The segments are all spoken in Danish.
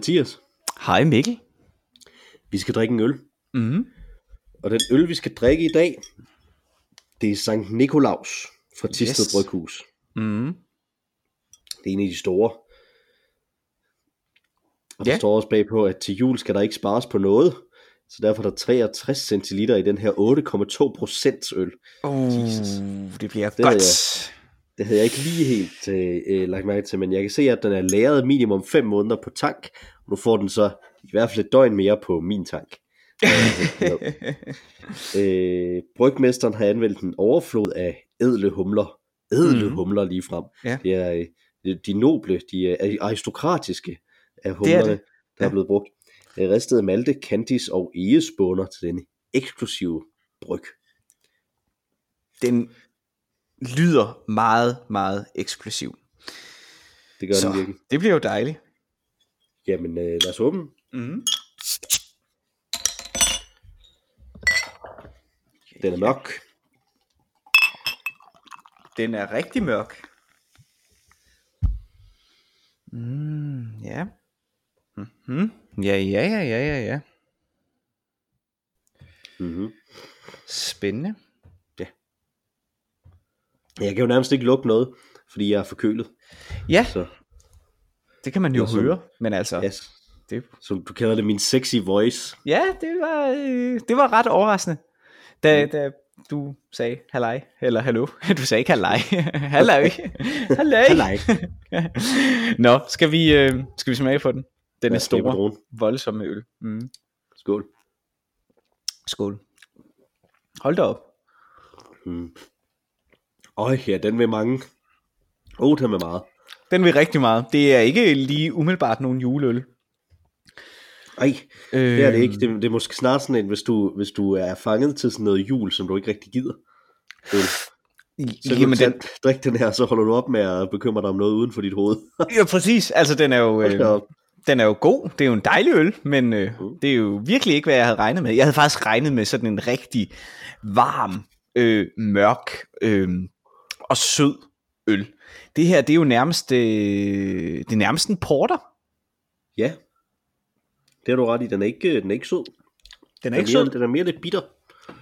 Mathias. Hej Mikkel. Vi skal drikke en øl. Mm. Og den øl, vi skal drikke i dag, det er Sankt Nikolaus fra Tisted Yes. Bryghus. Mm. Det er en af de store. Og der Ja. står også bagpå, at til jul skal der ikke spares på noget. Så derfor er der 63 centiliter i den her 8,2 procents øl. Uh, Jesus. det bliver Det godt. er Det havde jeg ikke lige helt øh, øh, lagt mærke til, men jeg kan se, at den er lagret minimum 5 måneder på tank. Og nu får den så i hvert fald et døgn mere på min tank. øh, brygmesteren har anvendt en overflod af edle humler. Edle mm. humler lige frem. Ja. Det er øh, de noble, de er aristokratiske af er humlerne, det. der er Ja. blevet brugt. Øh, Ristede malte, candice og egespåner til denne eksklusive bryg. Den lyder meget, meget eksplosiv. Det gør Så den virkelig. det bliver jo dejligt. Jamen, øh, lad os åbne. Mm. Den er mørk. Den er rigtig mørk. Mm, ja. Mm-hmm. Ja, ja, ja, ja, ja, ja. Mm-hmm. Spændende. Jeg kan jo nærmest ikke lugte noget, fordi jeg er forkølet. Ja, Så, det kan man jo sådan. høre, men altså, yes. det, Som du kalder det, min sexy voice. ja, det var, øh, det var ret overraskende, da, da du sagde hallej, eller hallo, du sagde ikke hallej, halløj, halløj. Halløj. Nå, skal vi, øh, skal vi smage på den? Den er store, voldsomme øl. Mm. Skål. Skål. Hold da op. Mm. Øj, ja, den vil mange. Åh, oh, den vil meget. Den vil rigtig meget. Det er ikke lige umiddelbart nogen juleøl. Ej, Øh, det er det ikke. Det, det er måske snart sådan en, hvis du, hvis du er fanget til sådan noget jul, som du ikke rigtig gider. Øl. Så kan Jamen, du den, drikke den her, så holder du op med at bekymre dig om noget uden for dit hoved. ja, præcis. Altså, den er jo, øh, den er jo god. Det er jo en dejlig øl, men øh, Mm. det er jo virkelig ikke, hvad jeg havde regnet med. Jeg havde faktisk regnet med sådan en rigtig varm, øh, mørk øh, og sød øl. Det her, det er jo nærmest, øh, det er nærmest en porter. Ja, det har du ret i. Den er ikke, den er ikke sød. Den er Den ikke mere, sød, den er mere lidt bitter.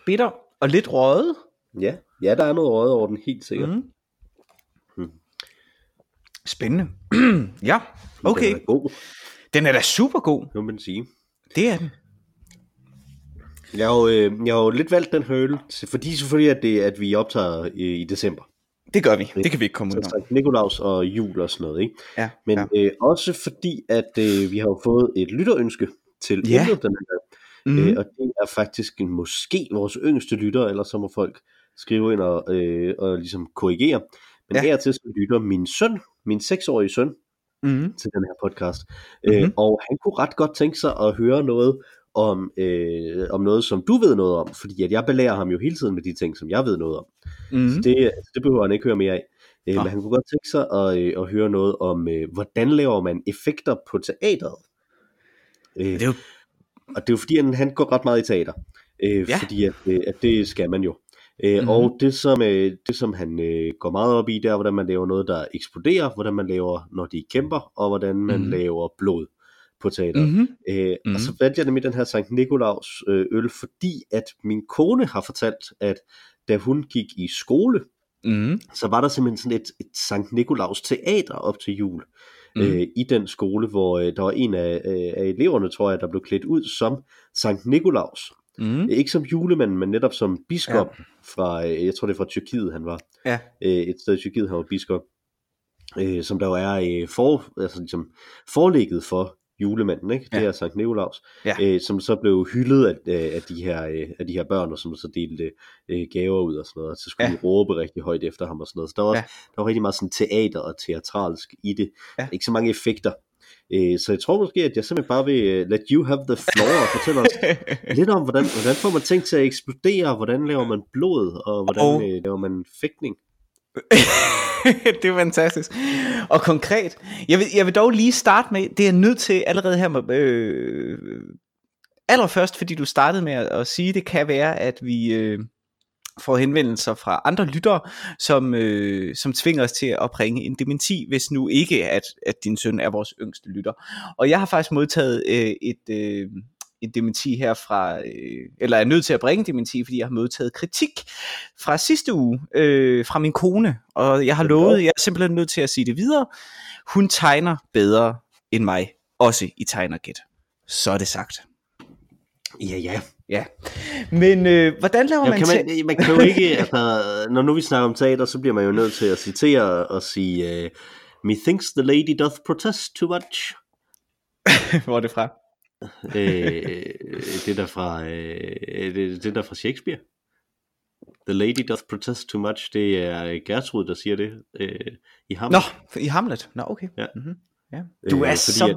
bitter og lidt røget. Ja, ja der er noget røget over den, helt sikkert. Mm. Mm. Mm. Spændende. ja, okay. Den er god, Den er da super god. må man sige. Det er den. Jeg har jo, øh, jeg har jo lidt valgt den her øl, til- fordi selvfølgelig at, det, at vi optager i december. Det gør vi. Det kan vi ikke komme ud om. Sankt Nikolaus og jul og sådan noget, ikke? Ja, Men ja. øh, også fordi, at øh, vi har jo fået et lytterønske til Ja. emnet den her. Mm. Mm. Øh, og det er faktisk måske vores yngste lytter, eller så må folk skrive ind og, øh, og ligesom korrigere. Men Ja. her til så lytter min søn, min seksårige søn, Mm. til den her podcast. Mhm. Øh, og han kunne ret godt tænke sig at høre noget om, øh, om noget, som du ved noget om. Fordi at jeg belærer ham jo hele tiden med de ting, som jeg ved noget om. Mm. Så det, det behøver han ikke høre mere af. Øh, Nå. men han kunne godt tænke sig at, øh, at høre noget om, øh, hvordan laver man effekter på teateret. Øh, Det er jo og det er jo fordi, han, han går ret meget i teater. Øh, Ja. ja. Fordi at, øh, at det skal man jo. Øh, Mhm. mm-hmm. Og det som, øh, det som han øh, går meget op i, det er, hvordan man laver noget, der eksploderer, hvordan man laver, når de kæmper, og hvordan man Mhm. mm-hmm. laver blod på teateret. mm-hmm. Øh, Mhm. mm-hmm. Og så valgte jeg nemlig den her Sankt Nikolaus øh, øl, fordi at min kone har fortalt, at da hun gik i skole, Mm. så var der simpelthen sådan et, et Sankt Nikolaus teater op til jul Mm. øh, i den skole, hvor øh, der var en af, øh, af eleverne, tror jeg, der blev klædt ud som Sankt Nikolaus. Mm. Ikke som julemand, men netop som biskop ja. fra, øh, jeg tror det er fra Tyrkiet, han var. Ja. Et sted i Tyrkiet, han var biskop. Som der jo er for, altså, ligesom, forlægget for julemanden, ikke? Det Ja. er Sankt Nikolaus, Ja. øh, som så blev hyldet af, af, af, de her, øh, af de her børn, og som så delte øh, gaver ud og sådan noget, og så skulle Ja. de råbe rigtig højt efter ham og sådan noget. Så der var, Ja. der var rigtig meget sådan teater og teatralsk i det. Ja. Ikke så mange effekter. Øh, så jeg tror måske, at jeg simpelthen bare vil uh, let you have the floor og fortælle os lidt om, hvordan, hvordan får man ting til at eksplodere, hvordan laver man blod, og hvordan og... øh, laver man fægtning. det er fantastisk. Og konkret, jeg vil, jeg vil dog lige starte med, det er jeg nødt til allerede her, med, øh, allerførst, fordi du startede med at, at sige, det kan være, at vi, øh, får henvendelser fra andre lyttere, som, øh, som tvinger os til at bringe en dementi, hvis nu ikke, at, at din søn er vores yngste lytter. Og jeg har faktisk modtaget øh, et... Øh, en dementi her fra, øh, eller er nødt til at bringe en dementi, fordi jeg har modtaget kritik fra sidste uge øh, fra min kone, og jeg har lovet, jeg er simpelthen nødt til at sige det videre. Hun tegner bedre end mig, også i tegnergæt. Så er det sagt. Ja, ja. Ja. Men øh, hvordan laver Ja, man, kan te- man, man kan jo ikke, altså, når nu vi snakker om teater, så bliver man jo nødt til at citere og sige, uh, Methinks the lady doth protest too much. Hvor er det fra? Øh, det der fra øh, det, det der fra Shakespeare. The lady doth protest too much. Det er Gertrud, der siger det øh, i ham. Nå, i Hamlet. Nå, okay. Ja. Mm-hmm. ja. Du er fordi så... At,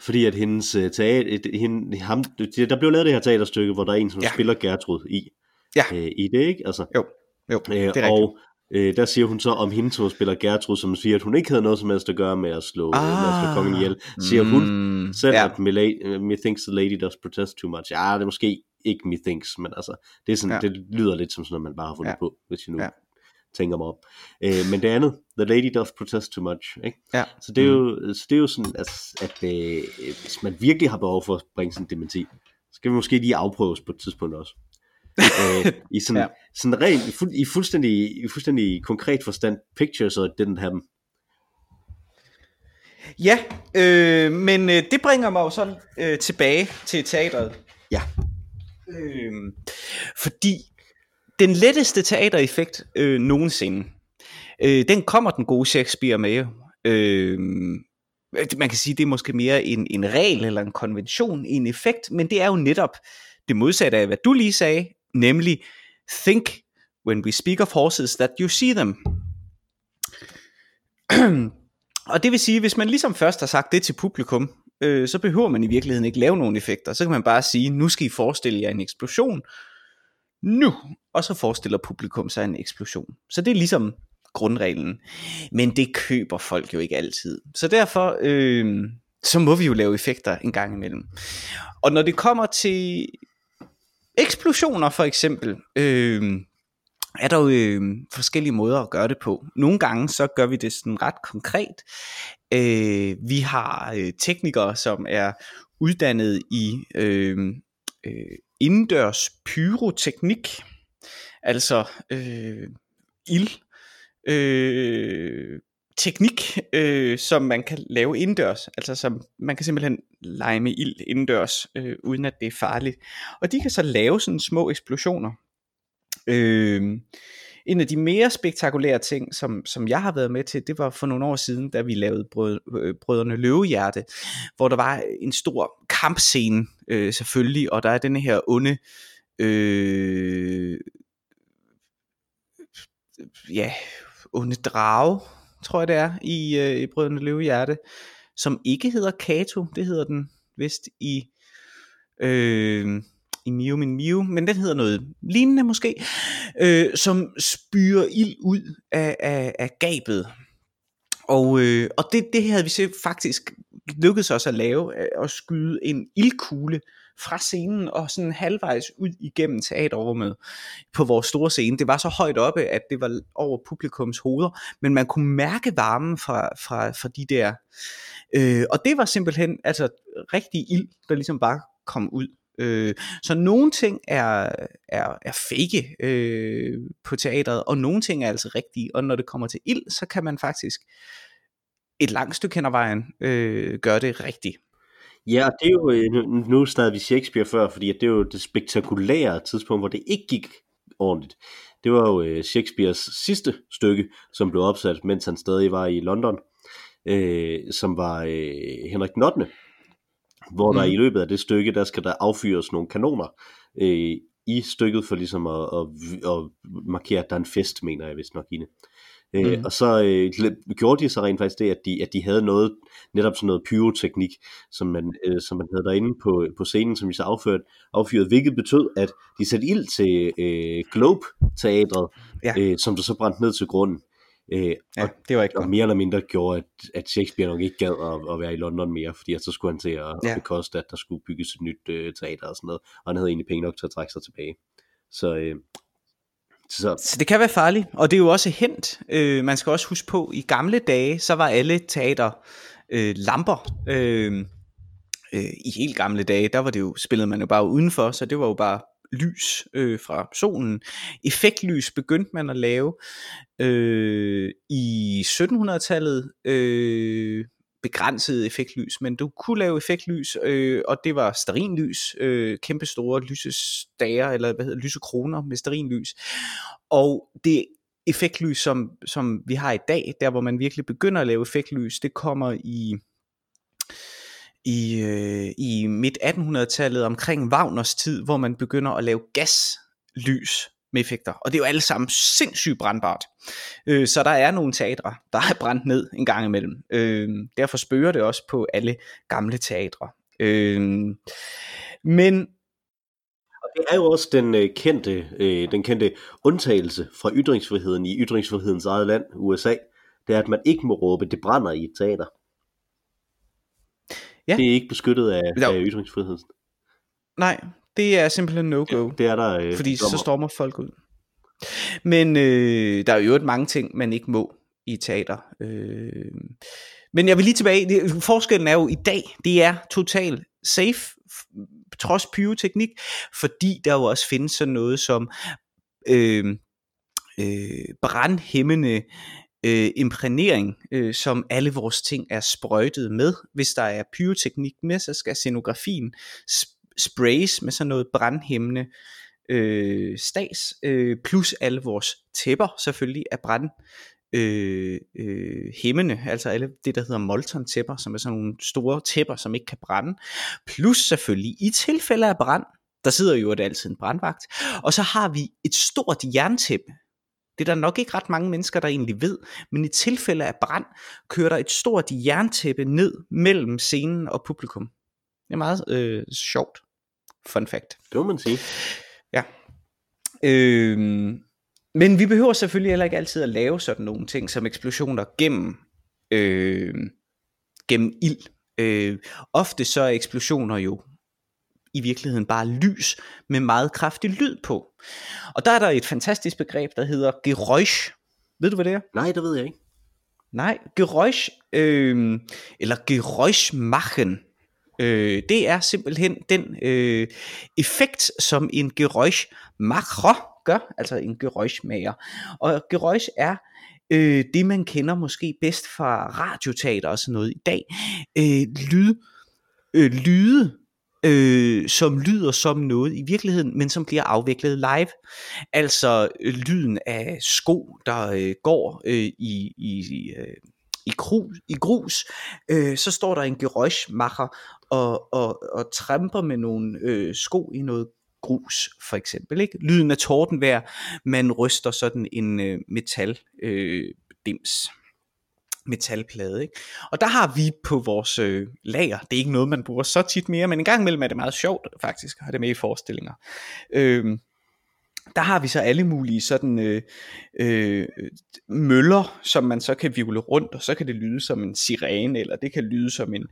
fordi at hendes uh, teater, hende, ham, der blev lavet det her teaterstykke, hvor der er en, som Ja. spiller Gertrud i, Ja. øh, i det, ikke? Altså, Jo, jo, øh, det er rigtigt. og øh, der siger hun så om hende, som spiller Gertrud, som siger, at hun ikke havde noget som helst at gøre med at slå, ah, med at slå kongen ihjel. Siger hun Mm, selv, ja. at Mela- methinks the lady does protest too much. Ja, det er måske ikke methinks, men altså, det, er sådan, Ja. det lyder lidt som sådan noget, man bare har fundet Ja. på, hvis jeg nu Ja. tænker mig op. Øh, men det andet, the lady does protest too much, ikke? Ja. Så det er jo, så det er jo sådan, at, at øh, hvis man virkelig har behov for at bringe sådan en dementi, så skal vi måske lige afprøves på et tidspunkt også. Øh, I sådan, Ja. sådan rent, i, fuld, i, fuldstændig, i fuldstændig konkret forstand, pictures or didn't have them. Ja, øh, men øh, det bringer mig jo sådan øh, tilbage til teatret. Ja. Øh, fordi den letteste teatereffekt øh, nogensinde, øh, den kommer den gode Shakespeare med. Øh, man kan sige, det er måske mere en, en regel eller en konvention, en effekt, men det er jo netop det modsatte af, hvad du lige sagde, nemlig think when we speak of horses that you see them. Og det vil sige, hvis man ligesom først har sagt det til publikum, øh, så behøver man i virkeligheden ikke lave nogen effekter. Så kan man bare sige, nu skal I forestille jer en eksplosion. Nu! Og så forestiller publikum sig en eksplosion. Så det er ligesom grundreglen. Men det køber folk jo ikke altid. Så derfor, øh, så må vi jo lave effekter en gang imellem. Og når det kommer til eksplosioner for eksempel, øh, er der jo øh, forskellige måder at gøre det på. Nogle gange så gør vi det sådan ret konkret. Øh, vi har øh, teknikere, som er uddannet i øh, øh, indendørs pyroteknik, altså øh, ild, øh, teknik, øh, som man kan lave indendørs. Altså som man kan simpelthen lege med ild indendørs, øh, uden at det er farligt. Og de kan så lave sådan små eksplosioner. Øh, en af de mere spektakulære ting, som, som jeg har været med til, det var for nogle år siden, da vi lavede brød, øh, Brødrene Løvehjerte, hvor der var en stor kampscene øh, selvfølgelig, og der er denne her onde, øh, ja, onde drage, tror jeg det er, i, øh, i Brødrene Løvehjerte, som ikke hedder Kato, det hedder den vist i... Øh, i Mio Min Mio, men den hedder noget lignende måske, øh, som spyrer ild ud af, af, af gabet. Og, øh, og det, det havde vi så faktisk lykkedes os at lave, øh, at skyde en ildkugle fra scenen og sådan halvvejs ud igennem teaterrummet på vores store scene. Det var så højt oppe, at det var over publikums hoveder, men man kunne mærke varmen fra, fra, fra de der. Øh, og det var simpelthen altså rigtig ild, der ligesom bare kom ud. Øh, så nogle ting er, er, er fake øh, på teateret, og nogle ting er altså rigtige. Og når det kommer til ild, så kan man faktisk et langt stykke hen ad vejen øh, gøre det rigtigt. Ja, og det er jo, øh, nu, nu snakkede vi Shakespeare før, fordi det er jo det spektakulære tidspunkt, hvor det ikke gik ordentligt. Det var jo øh, Shakespeares sidste stykke, som blev opsat, mens han stadig var i London, øh, som var øh, Henrik den 8., hvor mm. der i løbet af det stykke, der skal der affyres nogle kanoner øh, i stykket for ligesom at, at, at markere, at der er en fest, mener jeg vist nok i Øh, Mhm. Og så øh, gjorde de så rent faktisk det, at de, at de havde noget, netop sådan noget pyroteknik, som man, øh, som man havde derinde på, på scenen, som vi så affyrede, affyrede, hvilket betød, at de satte ild til øh, Globe-teatret, Ja. øh, som der så brændte ned til grunden. Øh, Ja, det var ikke og mere eller mindre gjorde, at, at Shakespeare nok ikke gad at, at være i London mere, fordi at så skulle han til at, ja. bekoste, at der skulle bygges et nyt øh, teater og sådan noget, og han havde egentlig penge nok til at trække sig tilbage. Så, øh, så. så det kan være farligt, og det er jo også hent. Øh, man skal også huske på, i gamle dage, så var alle teater øh, lamper. Øh, øh, I helt gamle dage, der var det jo, spillede man jo bare udenfor, så det var jo bare lys øh, fra solen. Effektlys begyndte man at lave øh, i 1700-tallet. Øh, begrænset effektlys, men du kunne lave effektlys, øh, og det var sterinlys, øh, kæmpe store lysestager, eller hvad hedder lysekroner med sterinlys. Og det effektlys, som, som vi har i dag, der hvor man virkelig begynder at lave effektlys, det kommer i i, øh, i midt 1800-tallet omkring Wagners tid, hvor man begynder at lave gaslys med effekter. Og det er jo alle sammen sindssygt brandbart. Øh, så der er nogle teatre, der er brændt ned en gang imellem. Øh, derfor spørger det også på alle gamle teatre. Øh, men og det er jo også den øh, kendte, øh, den kendte undtagelse fra ytringsfriheden i ytringsfrihedens eget land, USA. Det er, at man ikke må råbe, det brænder i et teater. Ja. Det er ikke beskyttet af, af ytringsfriheden. Nej, det er simpelthen no-go. Ja, det er der. Øh, fordi så stormer folk ud. Men øh, der er jo mange ting, man ikke må i teater. Øh, men jeg vil lige tilbage. Det, forskellen er jo i dag, det er totalt safe, trods pyroteknik, fordi der jo også findes sådan noget som øh, øh, brandhæmmende øh, imprægnering, øh, som alle vores ting er sprøjtet med. Hvis der er pyroteknik med, så skal scenografien sprays med sådan noget brandhæmmende øh, stas, øh, plus alle vores tæpper selvfølgelig er brand øh, øh, hæmmende, altså alle det der hedder molton tæpper, som er sådan nogle store tæpper, som ikke kan brænde, plus selvfølgelig i tilfælde af brand, der sidder jo altid en brandvagt, og så har vi et stort jerntæppe, det er der nok ikke ret mange mennesker, der egentlig ved, men i tilfælde af brand, kører der et stort jerntæppe ned mellem scenen og publikum. Det er meget øh, sjovt. Fun fact. Det må man sige. Ja. Øh, men vi behøver selvfølgelig heller ikke altid at lave sådan nogle ting som eksplosioner gennem, øh, gennem ild. Øh, ofte så er eksplosioner jo i virkeligheden bare lys med meget kraftig lyd på. Og der er der et fantastisk begreb, der hedder Geräusch. Ved du, hvad det er? Nej, det ved jeg ikke. Nej, Geräusch, øh, eller Geräuschmachen, øh, det er simpelthen den øh, effekt, som en Geräuschmacher gør, altså en Geräuschmager. Og Geräusch er øh, det, man kender måske bedst fra radioteater og sådan noget i dag. Øh, lyd, øh, lyde, øh, som lyder som noget i virkeligheden, men som bliver afviklet live. Altså øh, lyden af sko, der øh, går øh, i, i, øh, i, grus, i grus, øh, så står der en geräuschmacher og, og, og tramper med nogle øh, sko i noget grus, for eksempel. Ikke? Lyden af tordenvejr, man ryster sådan en øh, metal øh, dims metalplade. Ikke? Og der har vi på vores øh, lager, det er ikke noget, man bruger så tit mere, men en gang imellem er det meget sjovt faktisk at have det med i forestillinger. Øh, der har vi så alle mulige sådan øh, øh, møller, som man så kan vivle rundt, og så kan det lyde som en sirene, eller det kan lyde som en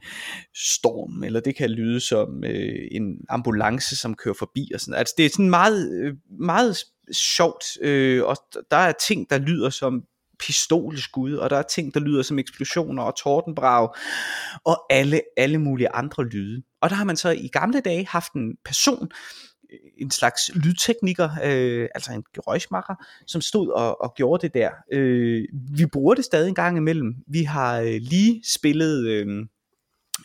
storm, eller det kan lyde som øh, en ambulance, som kører forbi og sådan. Altså det er sådan meget, øh, meget sjovt, øh, og der er ting, der lyder som pistolskud, og der er ting, der lyder som eksplosioner og tordenbrag, og alle, alle mulige andre lyde. Og der har man så i gamle dage haft en person, en slags lydtekniker, øh, altså en gerøjsmacher, som stod og, og gjorde det der. Øh, vi bruger det stadig en gang imellem. Vi har øh, lige spillet øh,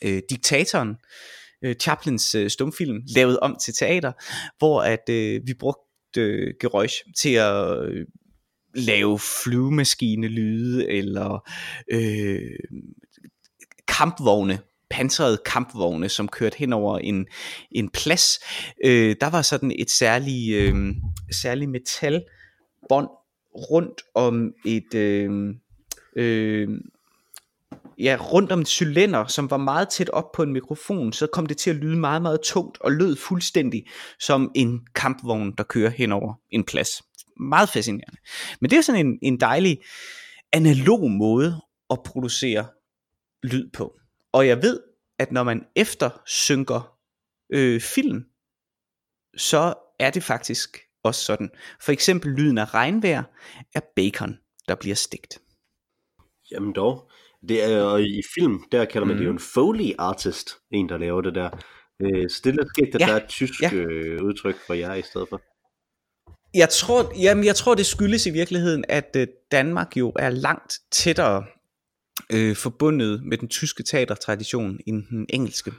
øh, Diktatoren, øh, Chaplins øh, stumfilm, lavet om til teater, hvor at øh, vi brugte øh, gerøjs til at øh, lave flyvemaskine-lyde, eller øh, kampvogne, pansrede kampvogne, som kørte hen over en, en plads. Øh, der var sådan et særligt, øh, særligt metalbånd rundt om et... Øh, øh, ja, rundt om en cylinder, som var meget tæt op på en mikrofon, så kom det til at lyde meget, meget tungt og lød fuldstændig som en kampvogn, der kører hen over en plads meget fascinerende. Men det er sådan en, en dejlig analog måde at producere lyd på. Og jeg ved, at når man efter synker øh, film, så er det faktisk også sådan. For eksempel lyden af regnvejr er bacon, der bliver stegt. Jamen dog. Det er, og i film, der kalder man mm. det jo en Foley artist, en der laver det der. Øh, så det er lidt skægt, at ja. der er et tysk ja. øh, udtryk for jer i stedet for. Jeg tror, jamen, jeg tror, det skyldes i virkeligheden, at øh, Danmark jo er langt tættere øh, forbundet med den tyske teatertradition end den engelske.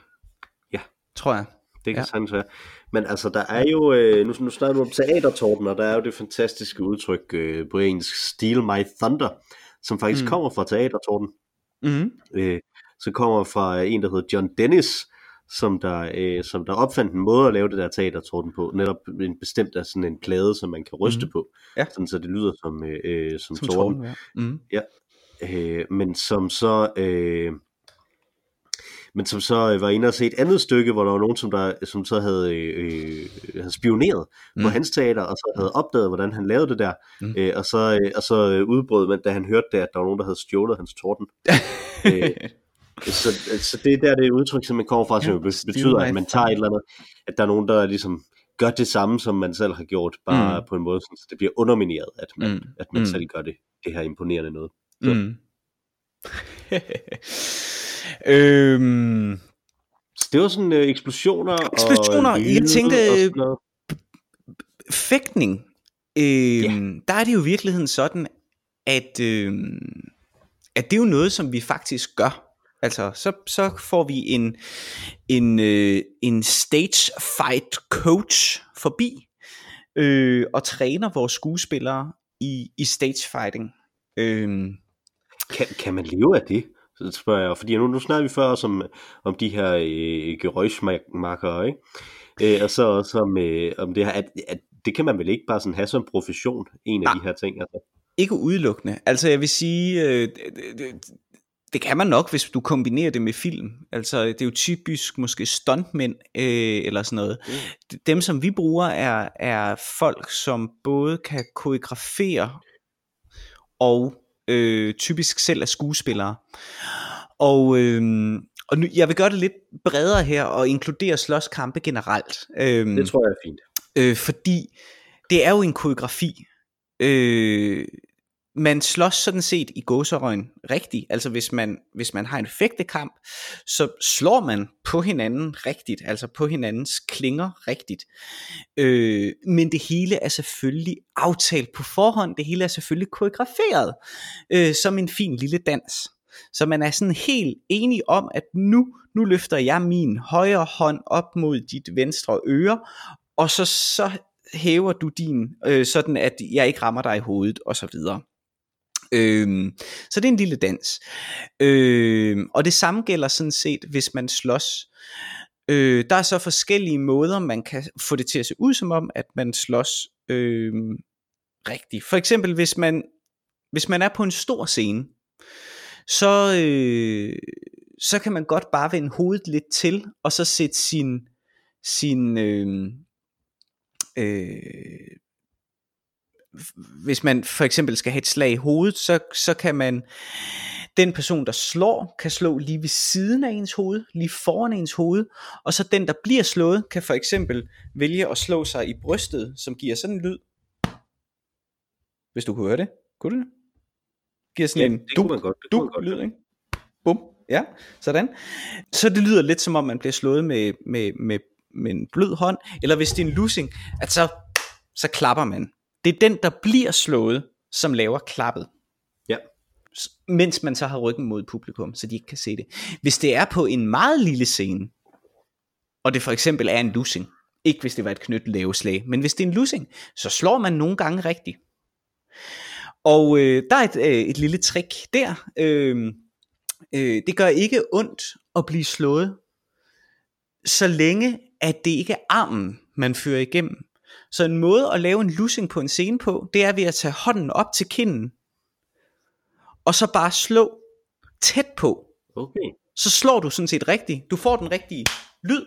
Ja. Tror jeg. Det kan Ja. sagtens være. Men altså, der er jo, øh, nu, nu snakker du om teatertorden, og der er jo det fantastiske udtryk øh, på engelsk, Steal My Thunder, som faktisk Mm. mm. kommer fra teatertorden. Mm. øh, som kommer fra en, der hedder John Dennis, som der, øh, som der opfandt en måde at lave det der teatertorden på, netop en bestemt af sådan en plade, som man kan ryste Mhm. på, Ja. sådan så det lyder som, øh, øh, som, Som torden, tårn, ja. Mm. Øh, men som så øh, men som så øh, var inde og se et andet stykke, hvor der var nogen, som, der, som så havde, øh, øh, havde spioneret mm. på hans teater, og så havde opdaget, hvordan han lavede det der, Mm. øh, og så, øh, og så øh, udbrød man, da han hørte det, at der var nogen, der havde stjålet hans torden. øh, så, så det er der, det er et udtryk, som man kommer fra, som Ja, betyder, at man tager et eller andet, at der er nogen, der ligesom gør det samme, som man selv har gjort, bare Mm. på en måde, så det bliver undermineret, at man, Mm. at man mm. selv gør det, det her imponerende noget. Så. Mm. øhm, det var sådan øh, eksplosioner, Eksplosioner, og jeg tænkte, og noget. fægtning, øhm, der er det jo i virkeligheden sådan, at, øhm, at det er jo noget, som vi faktisk gør. Altså, så, så får vi en, en, øh, en stage fight coach forbi, øh, og træner vores skuespillere i, i stage fighting. Øhm, Kan, kan man leve af det? Så spørger jeg, fordi nu, nu snakker vi før også om, om de her øh, gerøjsmarkere, ikke? Øh, og så også om, øh, om det her, at, at det kan man vel ikke bare sådan have som profession, en af Nej. de her ting, altså. Ikke udelukkende. Altså jeg vil sige, øh, det, det, det kan man nok, hvis du kombinerer det med film. Altså det er jo typisk måske stuntmænd øh, eller sådan noget. Mm. Dem som vi bruger er, er folk, som både kan koreografere og øh, typisk selv er skuespillere. Og, øh, og nu, jeg vil gøre det lidt bredere her og inkludere slåskampe generelt. Øh, Det tror jeg er fint. øh, fordi det er jo en koreografi. Øh, man slås sådan set i gåserøjen rigtigt. Altså hvis man, hvis man har en fægtekamp, så slår man på hinanden rigtigt, altså på hinandens klinger rigtigt. Øh, men det hele er selvfølgelig aftalt på forhånd, det hele er selvfølgelig koreograferet øh, som en fin lille dans. Så man er sådan helt enig om, at nu, nu løfter jeg min højre hånd op mod dit venstre øre, og så, så hæver du din, øh, sådan at jeg ikke rammer dig i hovedet, og så videre. Øhm, så det er en lille dans. Øhm, og det samme gælder sådan set, hvis man slås. Øh, der er så forskellige måder, man kan få det til at se ud som om, at man slås øh, rigtigt. For eksempel, hvis man, hvis man er på en stor scene, så, øh, så kan man godt bare vende hovedet lidt til, og så sætte sin, sin øhm, øh, øh, hvis man for eksempel skal have et slag i hovedet, så, så kan man, den person der slår, kan slå lige ved siden af ens hoved, lige foran ens hoved, og så den der bliver slået, kan for eksempel vælge at slå sig i brystet, som giver sådan en lyd. Hvis du kunne høre det. Kunne du det? Giver sådan Ja, en det kunne man godt. Det kunne man du godt. lyd, ikke? Bum. Ja, sådan. Så det lyder lidt som om man bliver slået med, med, med, med en blød hånd, eller hvis det er en losing, at så, så klapper man. Det er den, der bliver slået, som laver klappet. Ja. Mens man så har ryggen mod publikum, så de ikke kan se det. Hvis det er på en meget lille scene, og det for eksempel er en losing, ikke hvis det var et knyttet laveslag, men hvis det er en losing, så slår man nogle gange rigtigt. Og øh, der er et, øh, et lille trick der. Øh, øh, det gør ikke ondt at blive slået, så længe at det ikke er armen, man fører igennem. Så en måde at lave en lussing på en scene på, det er ved at tage hånden op til kinden, og så bare slå tæt på. Okay. Så slår du sådan set rigtigt. Du får den rigtige lyd,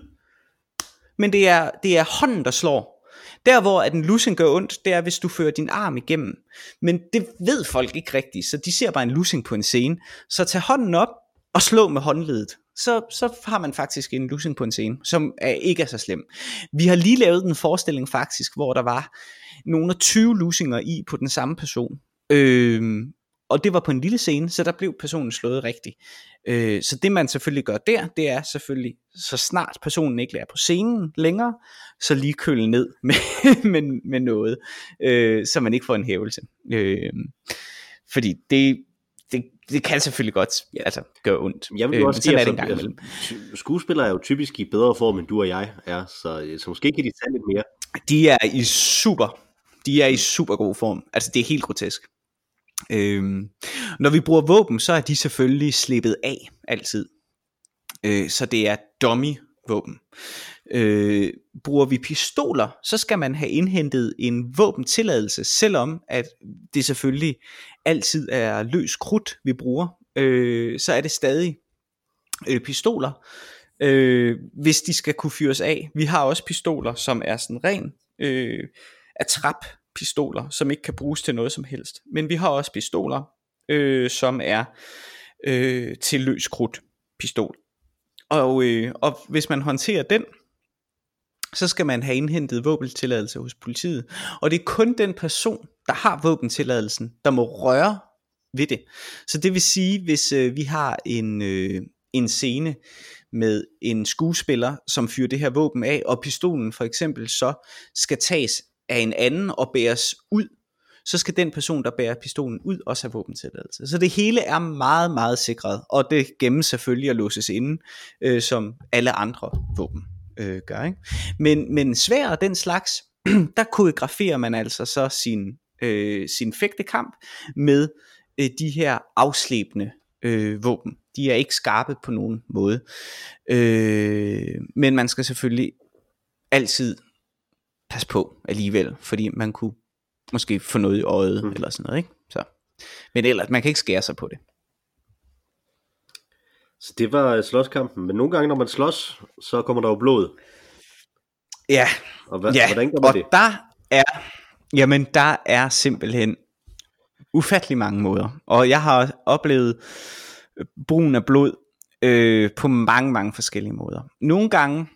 men det er, det er hånden, der slår. Der hvor at en lussing gør ondt, det er hvis du fører din arm igennem. Men det ved folk ikke rigtigt, så de ser bare en lussing på en scene. Så tag hånden op og slå med håndledet så, så har man faktisk en losing på en scene, som er, ikke er så slem. Vi har lige lavet en forestilling faktisk, hvor der var nogle af 20 losinger i på den samme person. Øh, og det var på en lille scene, så der blev personen slået rigtigt. Øh, så det man selvfølgelig gør der, det er selvfølgelig, så snart personen ikke er på scenen længere, så lige køle ned med, med, med noget, øh, så man ikke får en hævelse. Øh, fordi det, det, kan selvfølgelig godt ja, altså, gøre ondt. Jeg vil øh, også sige, er det altså, altså, skuespillere er jo typisk i bedre form, end du og jeg er, så, så måske kan de tage lidt mere. De er i super, de er i super god form. Altså det er helt grotesk. Øhm, når vi bruger våben, så er de selvfølgelig slippet af altid. Øh, så det er dummy våben. Øh, bruger vi pistoler, så skal man have indhentet en våbentilladelse, selvom at det selvfølgelig altid er løs krudt, vi bruger, øh, så er det stadig øh, pistoler, øh, hvis de skal kunne fyres af. Vi har også pistoler, som er sådan ren øh, atrap pistoler, som ikke kan bruges til noget som helst. Men vi har også pistoler, øh, som er øh, til løs krudt pistol. Og, øh, og hvis man håndterer den, så skal man have indhentet våbentilladelse hos politiet. Og det er kun den person, der har våbentilladelsen, der må røre ved det. Så det vil sige, hvis øh, vi har en, øh, en scene med en skuespiller, som fyrer det her våben af, og pistolen for eksempel så skal tages af en anden og bæres ud, så skal den person, der bærer pistolen ud, også have våbentilladelse. Så det hele er meget, meget sikret, og det gemmes selvfølgelig og låses inde, øh, som alle andre våben øh, gør. Ikke? Men, men svær og den slags, der koreograferer man altså så sin, øh, sin fægtekamp med øh, de her afslæbende øh, våben. De er ikke skarpe på nogen måde. Øh, men man skal selvfølgelig altid passe på alligevel, fordi man kunne måske få noget i øjet mm. eller sådan noget, ikke? Så. Men ellers, man kan ikke skære sig på det. Så det var slåskampen, men nogle gange når man slås, så kommer der jo blod. Ja, og hvad, ja. hvordan gør man og det? der er, jamen der er simpelthen ufattelig mange måder. Og jeg har oplevet brugen af blod øh, på mange, mange forskellige måder. Nogle gange,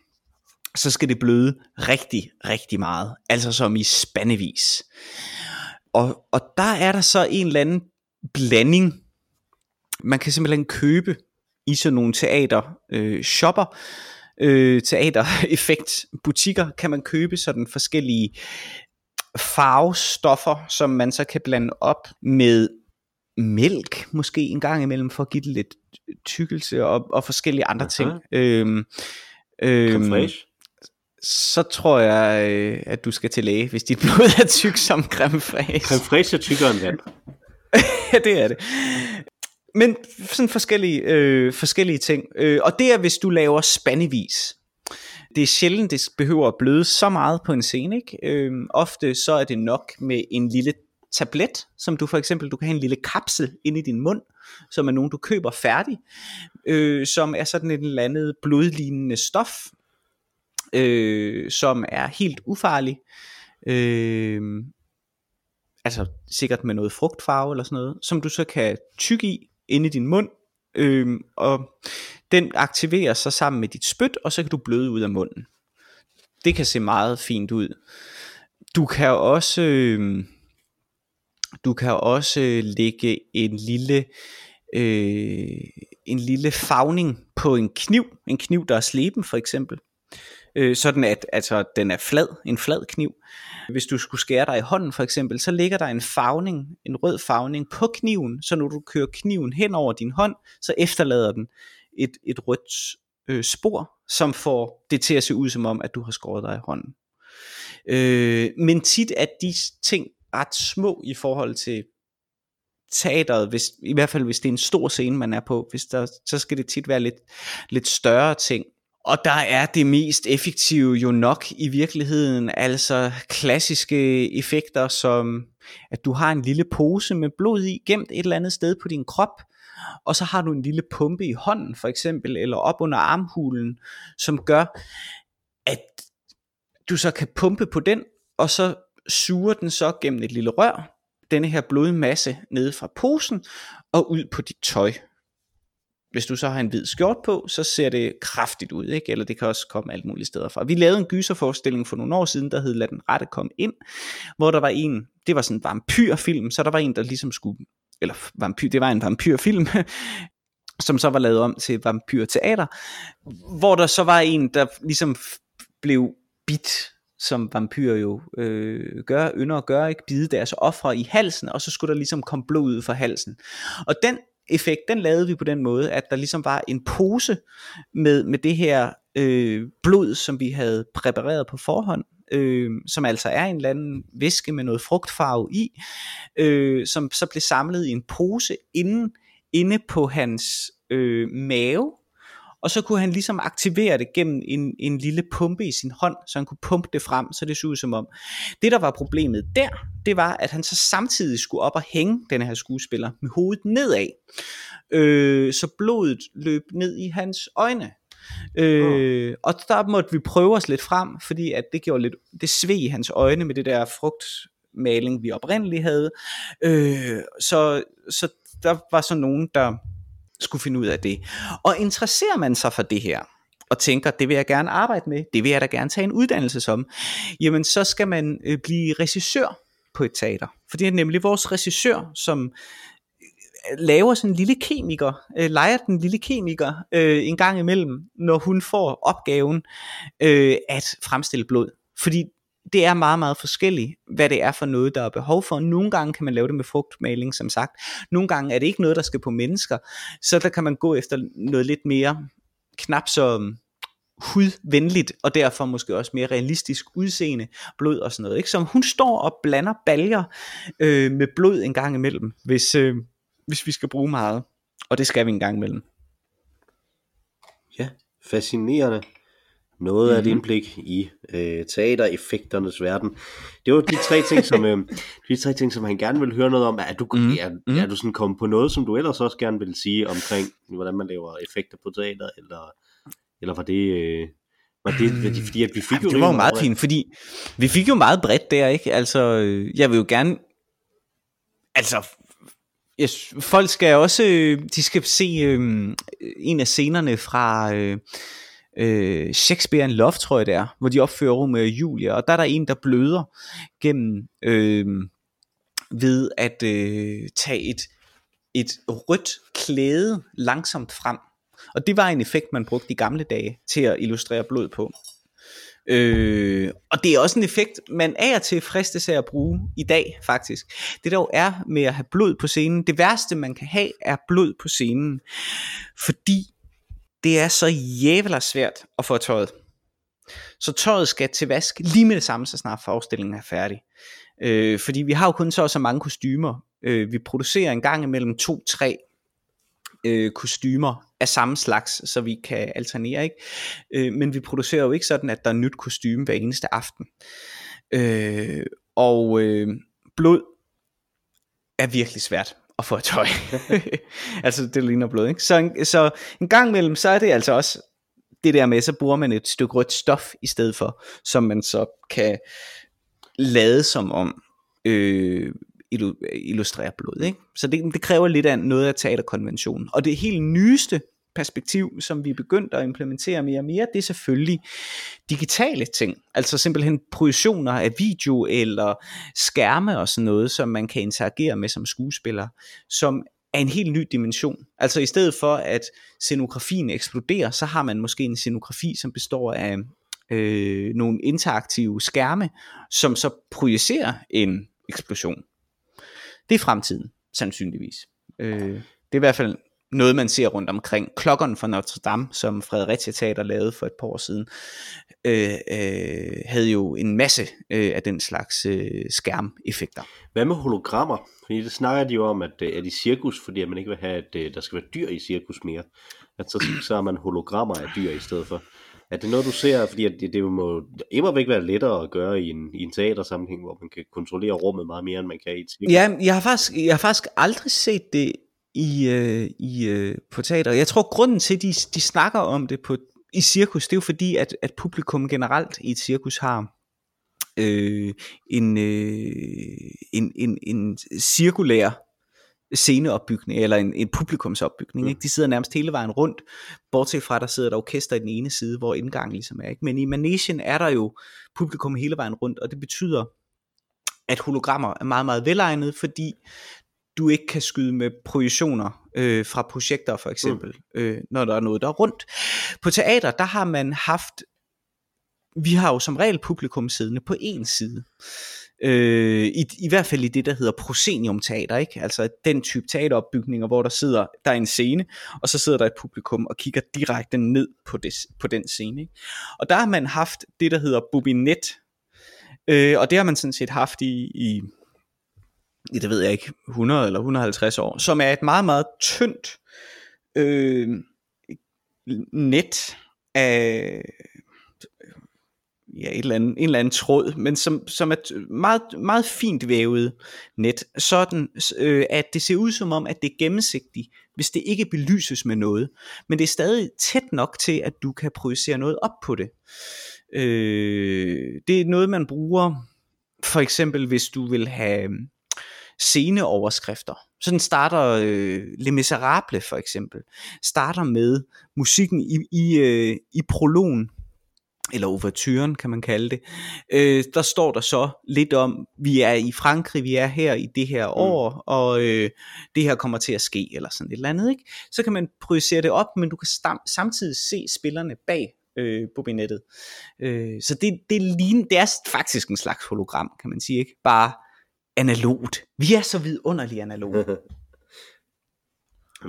så skal det bløde rigtig, rigtig meget. Altså som i spandevis. Og, og der er der så en eller anden blanding. Man kan simpelthen købe i sådan nogle teater øh, shopper, øh, teater effekt butikker, kan man købe sådan forskellige farvestoffer, som man så kan blande op med mælk, måske en gang imellem, for at give det lidt tykkelse og, og forskellige andre Aha. ting. Øhm, øhm, så tror jeg, øh, at du skal til læge, hvis dit blod er tyk som creme fraiche. Creme fraiche er tykkere end vand. ja, det er det. Men sådan forskellige, øh, forskellige ting. Øh, og det er, hvis du laver spandevis. Det er sjældent, det behøver at bløde så meget på en scene. Ikke? Øh, ofte så er det nok med en lille tablet, som du for eksempel, du kan have en lille kapsel ind i din mund, som er nogen, du køber færdig, øh, som er sådan et eller andet blodlignende stof, øh, som er helt ufarlig. Øh, altså sikkert med noget frugtfarve eller sådan noget, som du så kan tykke i inde i din mund, øh, og den aktiverer sig sammen med dit spyt, og så kan du bløde ud af munden. Det kan se meget fint ud. Du kan også øh, du kan også lægge en lille øh, en lille fagning på en kniv, en kniv der er sleben for eksempel øh, sådan at altså, den er flad, en flad kniv. Hvis du skulle skære dig i hånden for eksempel, så ligger der en farvning, en rød farvning på kniven, så når du kører kniven hen over din hånd, så efterlader den et, et rødt øh, spor, som får det til at se ud som om, at du har skåret dig i hånden. Øh, men tit er de ting ret små i forhold til teateret, hvis, i hvert fald hvis det er en stor scene, man er på, hvis der, så skal det tit være lidt, lidt større ting. Og der er det mest effektive jo nok i virkeligheden, altså klassiske effekter som, at du har en lille pose med blod i, gemt et eller andet sted på din krop, og så har du en lille pumpe i hånden for eksempel, eller op under armhulen, som gør, at du så kan pumpe på den, og så suger den så gennem et lille rør, denne her blodmasse nede fra posen, og ud på dit tøj hvis du så har en hvid skjort på, så ser det kraftigt ud, ikke? eller det kan også komme alt muligt steder fra. Vi lavede en gyserforestilling for nogle år siden, der hed Lad den rette komme ind, hvor der var en, det var sådan en vampyrfilm, så der var en, der ligesom skulle, eller vampyr, det var en vampyrfilm, som så var lavet om til vampyrteater, hvor der så var en, der ligesom blev bit som vampyrer jo øh, gør, ynder at gøre, ikke bide deres ofre i halsen, og så skulle der ligesom komme blod ud fra halsen. Og den effekt, den lavede vi på den måde, at der ligesom var en pose med, med det her øh, blod, som vi havde præpareret på forhånd, øh, som altså er en eller anden væske med noget frugtfarve i, øh, som så blev samlet i en pose inde, inde på hans øh, mave, og så kunne han ligesom aktivere det gennem en, en lille pumpe i sin hånd, så han kunne pumpe det frem, så det så ud som om. Det der var problemet der, det var, at han så samtidig skulle op og hænge den her skuespiller med hovedet nedad, øh, så blodet løb ned i hans øjne. Øh, oh. Og der måtte vi prøve os lidt frem, fordi at det gjorde lidt, det sved i hans øjne med det der frugtmaling, vi oprindeligt havde. Øh, så, så der var så nogen, der skulle finde ud af det. Og interesserer man sig for det her, og tænker, det vil jeg gerne arbejde med, det vil jeg da gerne tage en uddannelse som, jamen så skal man øh, blive regissør på et teater. For det er nemlig vores regissør, som øh, laver sådan en lille kemiker, øh, leger den lille kemiker øh, en gang imellem, når hun får opgaven øh, at fremstille blod. Fordi det er meget, meget forskelligt, hvad det er for noget, der er behov for. Nogle gange kan man lave det med frugtmaling, som sagt. Nogle gange er det ikke noget, der skal på mennesker. Så der kan man gå efter noget lidt mere knap så øhm, hudvenligt, og derfor måske også mere realistisk udseende, blod og sådan noget. Ikke? Så hun står og blander baljer øh, med blod en gang imellem, hvis, øh, hvis vi skal bruge meget. Og det skal vi en gang imellem. Ja, fascinerende noget mm-hmm. af et mhm. indblik i øh, teatereffekternes verden. Det var de tre ting, som øh, de tre ting, som han gerne ville høre noget om. Er du, mm. er, mm. er du sådan kommet på noget, som du ellers også gerne vil sige omkring, hvordan man laver effekter på teater, eller, eller var det... Øh, var det, mm. fordi at vi fik jo det var jo meget fint, fordi vi fik jo meget bredt der, ikke? Altså, øh, jeg vil jo gerne, altså, yes, folk skal også, øh, de skal se øh, en af scenerne fra, øh, øh, Shakespeare in Love, tror jeg det er, hvor de opfører Romeo og Julia, og der er der en, der bløder gennem øh, ved at øh, tage et, et rødt klæde langsomt frem. Og det var en effekt, man brugte i gamle dage til at illustrere blod på. Øh, og det er også en effekt, man af og til fristes af at bruge i dag, faktisk. Det der jo er med at have blod på scenen. Det værste, man kan have, er blod på scenen. Fordi det er så jævla svært at få tøjet. Så tøjet skal til vask lige med det samme, så snart forestillingen er færdig. Øh, fordi vi har jo kun så så mange kostymer. Øh, vi producerer en gang imellem to-tre øh, kostymer af samme slags, så vi kan alternere, ikke? Øh, men vi producerer jo ikke sådan, at der er nyt kostume hver eneste aften. Øh, og øh, blod er virkelig svært at få tøj. altså det ligner blod, ikke? Så, så en gang imellem, så er det altså også det der med, så bruger man et stykke rødt stof i stedet for, som man så kan lade som om øh, illustrere blod. Ikke? Så det, det kræver lidt af noget af teaterkonventionen. Og det helt nyeste perspektiv, som vi er begyndt at implementere mere og mere, det er selvfølgelig digitale ting. Altså simpelthen projektioner af video eller skærme og sådan noget, som man kan interagere med som skuespiller, som er en helt ny dimension. Altså i stedet for at scenografien eksploderer, så har man måske en scenografi, som består af øh, nogle interaktive skærme, som så projicerer en eksplosion. Det er fremtiden, sandsynligvis. Øh, det er i hvert fald noget, man ser rundt omkring. Klokkerne fra Notre Dame, som Fredericia Teater lavede for et par år siden, øh, øh, havde jo en masse øh, af den slags øh, skærmeffekter. Hvad med hologrammer? Fordi det snakker de jo om, at, øh, at i cirkus, fordi man ikke vil have, at øh, der skal være dyr i cirkus mere, at så, så har man hologrammer af dyr i stedet for. Er det noget, du ser, fordi at det, det må immer væk være lettere at gøre i en, i en teatersammenhæng, hvor man kan kontrollere rummet meget mere, end man kan i et cirkus? Ja, jeg har faktisk, jeg har faktisk aldrig set det i, øh, i, øh, på teater. Jeg tror, grunden til, at de, de snakker om det på, i cirkus, det er jo fordi, at, at publikum generelt i et cirkus har øh, en, øh, en, en, en cirkulær sceneopbygning, eller en, en publikumsopbygning. Mm. Ikke? De sidder nærmest hele vejen rundt, bortset fra, der sidder et orkester i den ene side, hvor indgangen ligesom er. Ikke? Men i Manesien er der jo publikum hele vejen rundt, og det betyder, at hologrammer er meget, meget velegnet, fordi du ikke kan skyde med projektioner øh, fra projekter for eksempel, mm. øh, når der er noget, der er rundt. På teater, der har man haft, vi har jo som regel publikum siddende på en side. Øh, i, I hvert fald i det, der hedder prosceniumteater, ikke? altså den type teateropbygninger, hvor der sidder, der er en scene, og så sidder der et publikum og kigger direkte ned på, det, på den scene. Ikke? Og der har man haft det, der hedder bobinet, øh, og det har man sådan set haft i, i i det ved jeg ikke, 100 eller 150 år, som er et meget, meget tyndt øh, net af ja, et eller andet, en eller anden tråd, men som, som er meget, meget fint vævet net, sådan øh, at det ser ud som om, at det er gennemsigtigt, hvis det ikke belyses med noget, men det er stadig tæt nok til, at du kan projicere noget op på det. Øh, det er noget, man bruger, for eksempel hvis du vil have sceneoverskrifter. Sådan starter øh, Les Miserables for eksempel. Starter med musikken i, i, øh, i prologen, eller ouverturen kan man kalde det. Øh, der står der så lidt om, vi er i Frankrig, vi er her i det her år, mm. og øh, det her kommer til at ske, eller sådan et eller andet. Ikke? Så kan man projicere det op, men du kan stam- samtidig se spillerne bag øh, bobinettet. Øh, så det, det, ligner, det er faktisk en slags hologram, kan man sige, ikke? Bare analogt. Vi er så vidunderlige analoge.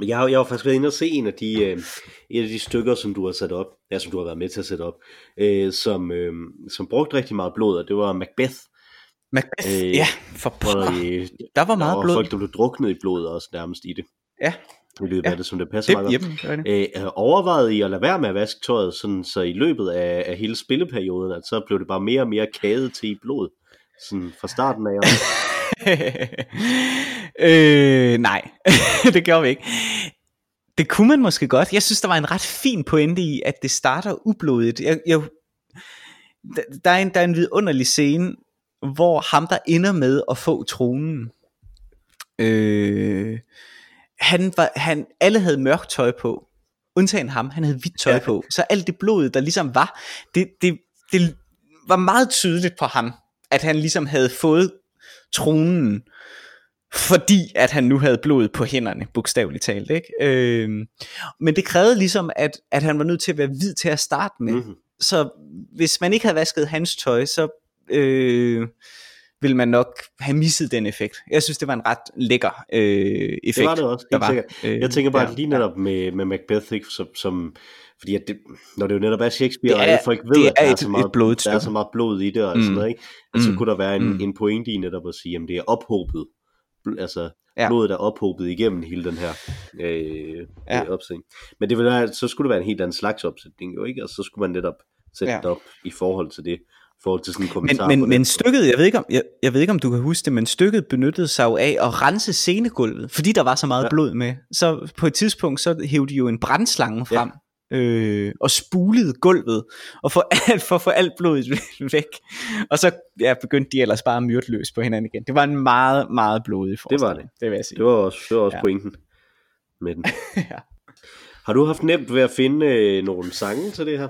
Jeg har, jeg har faktisk været inde og se en af de, øh, en af de stykker, som du har sat op, ja, som du har været med til at sætte op, øh, som, øh, som brugte rigtig meget blod, og det var Macbeth. Macbeth, øh, ja, for pokker. Øh, der var meget der var blod. folk, der blev druknet i blodet også nærmest i det. Ja. I løbet Ja. af det, som det passer Det, meget godt. Øh, overvejede I at lade være med at vaske tøjet, sådan, så i løbet af, af hele spilleperioden, at så blev det bare mere og mere kadet til i blod, sådan fra starten af. øh, nej, det gjorde vi ikke. Det kunne man måske godt. Jeg synes, der var en ret fin pointe i, at det starter ublodigt. Jeg, jeg, der, er en, der er en vidunderlig scene, hvor ham, der ender med at få tronen, øh, han var, han, alle havde mørkt tøj på, undtagen ham, han havde hvidt tøj Ja. på. Så alt det blod, der ligesom var, det, det, det var meget tydeligt på ham, at han ligesom havde fået tronen, fordi at han nu havde blod på hænderne, bogstaveligt talt. Ikke? Øhm, men det krævede ligesom, at, at han var nødt til at være hvid til at starte med. Mm. Mm-hmm. Så hvis man ikke havde vasket hans tøj, så øh, ville man nok have misset den effekt. Jeg synes, det var en ret lækker øh, effekt. Det var det også, der helt var. sikkert. Øh, Jeg tænker bare, ja, at lige netop med, med Macbeth, ikke, som, som fordi at det, når det jo netop er Shakespeare, Det og er- alle folk ved, det at der er er, et- så meget, et der er så meget blod i det, og Mm. sådan noget, ikke? Altså, Mm. så kunne der være en, Mm. en pointe i netop at sige, at det er ophobet, altså Ja. blodet er ophobet igennem hele den her øh, Ja. ja. opsætning. Men det ville være, så skulle det være en helt anden slags opsætning, jo ikke? Og så skulle man netop sætte Ja. det op i forhold til det, i forhold til sådan en Men, kommentar men, men det. stykket, jeg ved, ikke om, jeg, jeg ved ikke om du kan huske det, men stykket benyttede sig jo af at rense scenegulvet, fordi der var så meget ja. Blod med. Så på et tidspunkt, så hævde de jo en brandslange frem, ja. Øh, og spulede gulvet, og for, alt, for at få alt blodet væk. Og så ja, begyndte de ellers bare at myrde løs på hinanden igen. Det var en meget, meget blodig forestilling. det. Det vil jeg sige. Det var også, det var også ja. pointen med den. Ja. Har du haft nemt ved at finde øh, nogle sange til det her?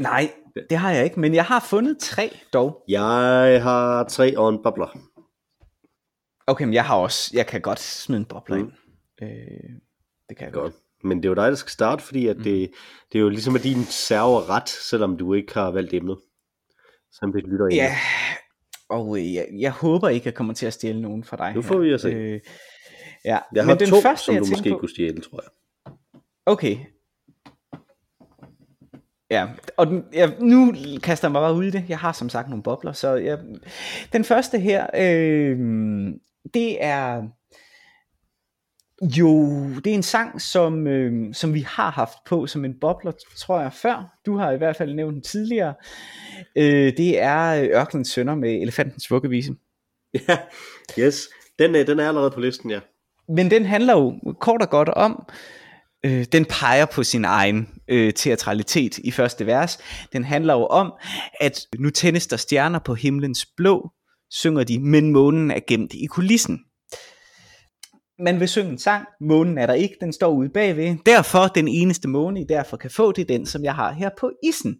Nej, det har jeg ikke, men jeg har fundet tre dog. Jeg har tre og en bobler. Okay, men jeg har også, jeg kan godt smide en bobler Mm. ind. Øh, det kan jeg godt. Godt. Men det er jo dig, der skal starte, fordi at det, det er jo ligesom at din server ret, selvom du ikke har valgt emnet. Som det lytter Ja, og øh, jeg, jeg håber ikke, jeg kommer til at stjæle nogen fra dig. Nu får her. vi at se. Øh, ja, Jeg har men den to, første, som jeg du måske på, kunne stjæle, tror jeg. Okay. Ja, og den, jeg, nu kaster jeg mig bare ud i det. Jeg har som sagt nogle bobler, så jeg, den første her, øh, det er jo, det er en sang, som, øh, som vi har haft på som en bobler, tror jeg, før. Du har i hvert fald nævnt den tidligere. Øh, det er øh, Ørkenens Sønder med Elefantens Vuggevise. Ja, yes. Den, er- den er allerede på listen, ja. Men den handler jo kort og godt om, øh, den peger på sin egen øh, teatralitet i første vers. Den handler jo om, at nu tændes der stjerner på himlens blå, synger de, men månen er gemt i kulissen man vil synge en sang, månen er der ikke, den står ude bagved. Derfor den eneste måne, I derfor kan få, det er den, som jeg har her på isen.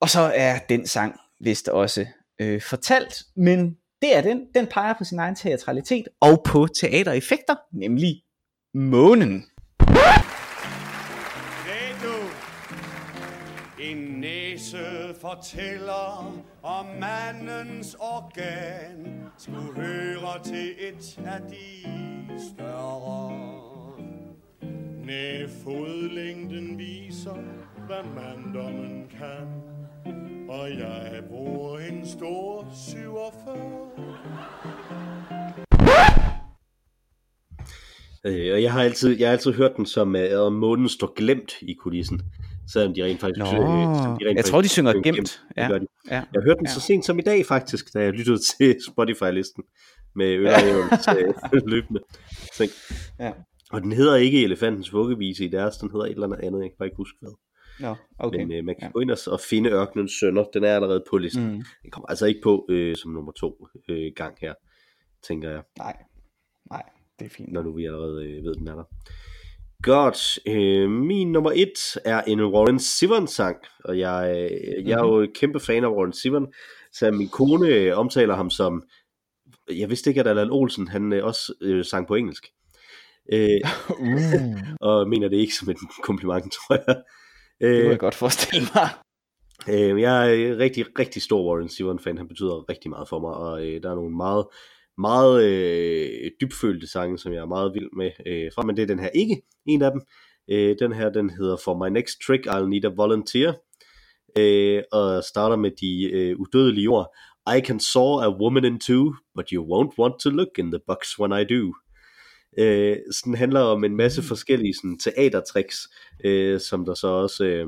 Og så er den sang vist også øh, fortalt, men det er den. Den peger på sin egen teatralitet og på teatereffekter, nemlig månen. Fortæller om mandens organ skulle høre til et af de større. Næ, fodlængden viser, hvad manddommen kan, og jeg bruger en stor 47. Øh, og jeg har altid, jeg har altid hørt den som, øh, månen står glemt i kulissen. Selvom de rent faktisk... Nå, øh, de rent jeg faktisk tror, de synger gemt. Det Ja. de. Ja. Jeg hørte den Ja. så sent som i dag faktisk, da jeg lyttede til Spotify-listen med Ølreevens øh, løbende. ting. Ja. Og den hedder ikke Elefantens vuggevise i deres, den hedder et eller andet jeg kan bare ikke huske hvad. Nå, Okay. Men øh, man kan Ja. gå ind og, og finde Ørkenens Sønner, den er allerede på listen. Mm, Den kommer altså ikke på øh, som nummer to øh, gang her, tænker jeg, nej, nej, det er fint. når nu vi allerede øh, ved, den er der. Godt, øh, min nummer et er en Warren Zevon sang, og jeg, øh, jeg er jo kæmpe fan af Warren Zevon, så min kone øh, omtaler ham som, jeg vidste ikke, at Allan Olsen, han øh, også øh, sang på engelsk. Øh, Uh, og mener det ikke som en kompliment, tror jeg. det Øh, kunne jeg godt forestille mig. Øh, jeg er rigtig, rigtig stor Warren Zevon-fan. Han betyder rigtig meget for mig, og øh, der er nogle meget, meget øh, dybfølte sange, som jeg er meget vild med øh, fra, men det er den her ikke en af dem. Øh, den her, den hedder For My Next Trick, I'll Need a Volunteer, øh, og starter med de øh, udødelige ord. I can saw a woman in two, but you won't want to look in the box when I do. Øh, så den handler om en masse forskellige sådan, teatertricks, øh, som der så også... Øh,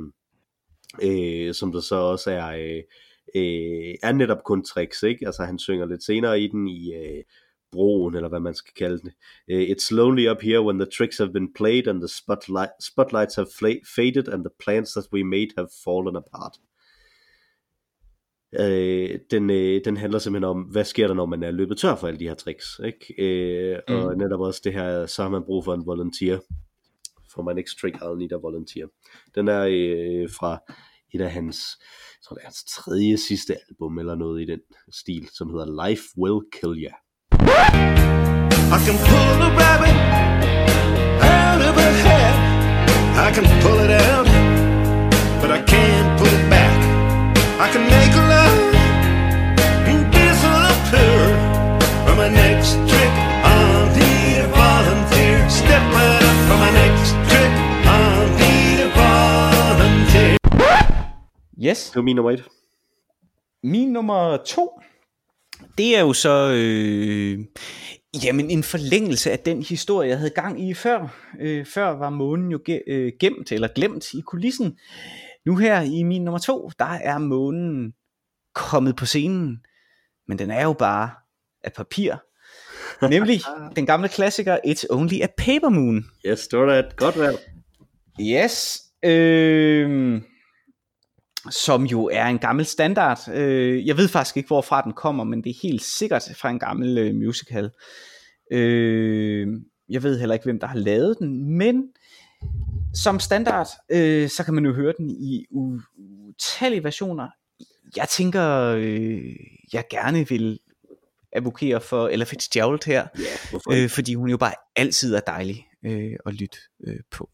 øh, som der så også er, øh, øh, er netop kun tricks, ikke? Altså han synger lidt senere i den i øh, broen, eller hvad man skal kalde det. Øh, It's lonely up here when the tricks have been played and the spotlight, spotlights have faded and the plans that we made have fallen apart. Øh, den, øh, den handler simpelthen om, hvad sker der, når man er løbet tør for alle de her tricks, ikke? Øh, mm. Og netop også det her, så har man brug for en volunteer. For my next trick, I'll need a volunteer. Den er øh, fra et af hans, jeg tror det er hans tredje sidste album, eller noget i den stil, som hedder Life Will Kill Ya. I can pull a rabbit out of a hat. I can pull it out, but I can't Yes. Det var min nummer et. Min nummer to, det er jo så øh, jamen en forlængelse af den historie, jeg havde gang i før. Øh, før var månen jo ge- øh, gemt eller glemt i kulissen. Nu her i min nummer to, der er månen kommet på scenen, men den er jo bare af papir. Nemlig den gamle klassiker It's Only a Paper Moon. Yes, det var da et godt valg. Yes. Øh, som jo er en gammel standard. Øh, jeg ved faktisk ikke, hvorfra den kommer, men det er helt sikkert fra en gammel øh, musical. Øh, jeg ved heller ikke, hvem der har lavet den, men som standard, øh, så kan man jo høre den i utallige versioner. Jeg tænker, øh, jeg gerne vil advokere for Ella Fitzgerald her, ikke? øh, fordi hun jo bare altid er dejlig øh, at lytte øh, på.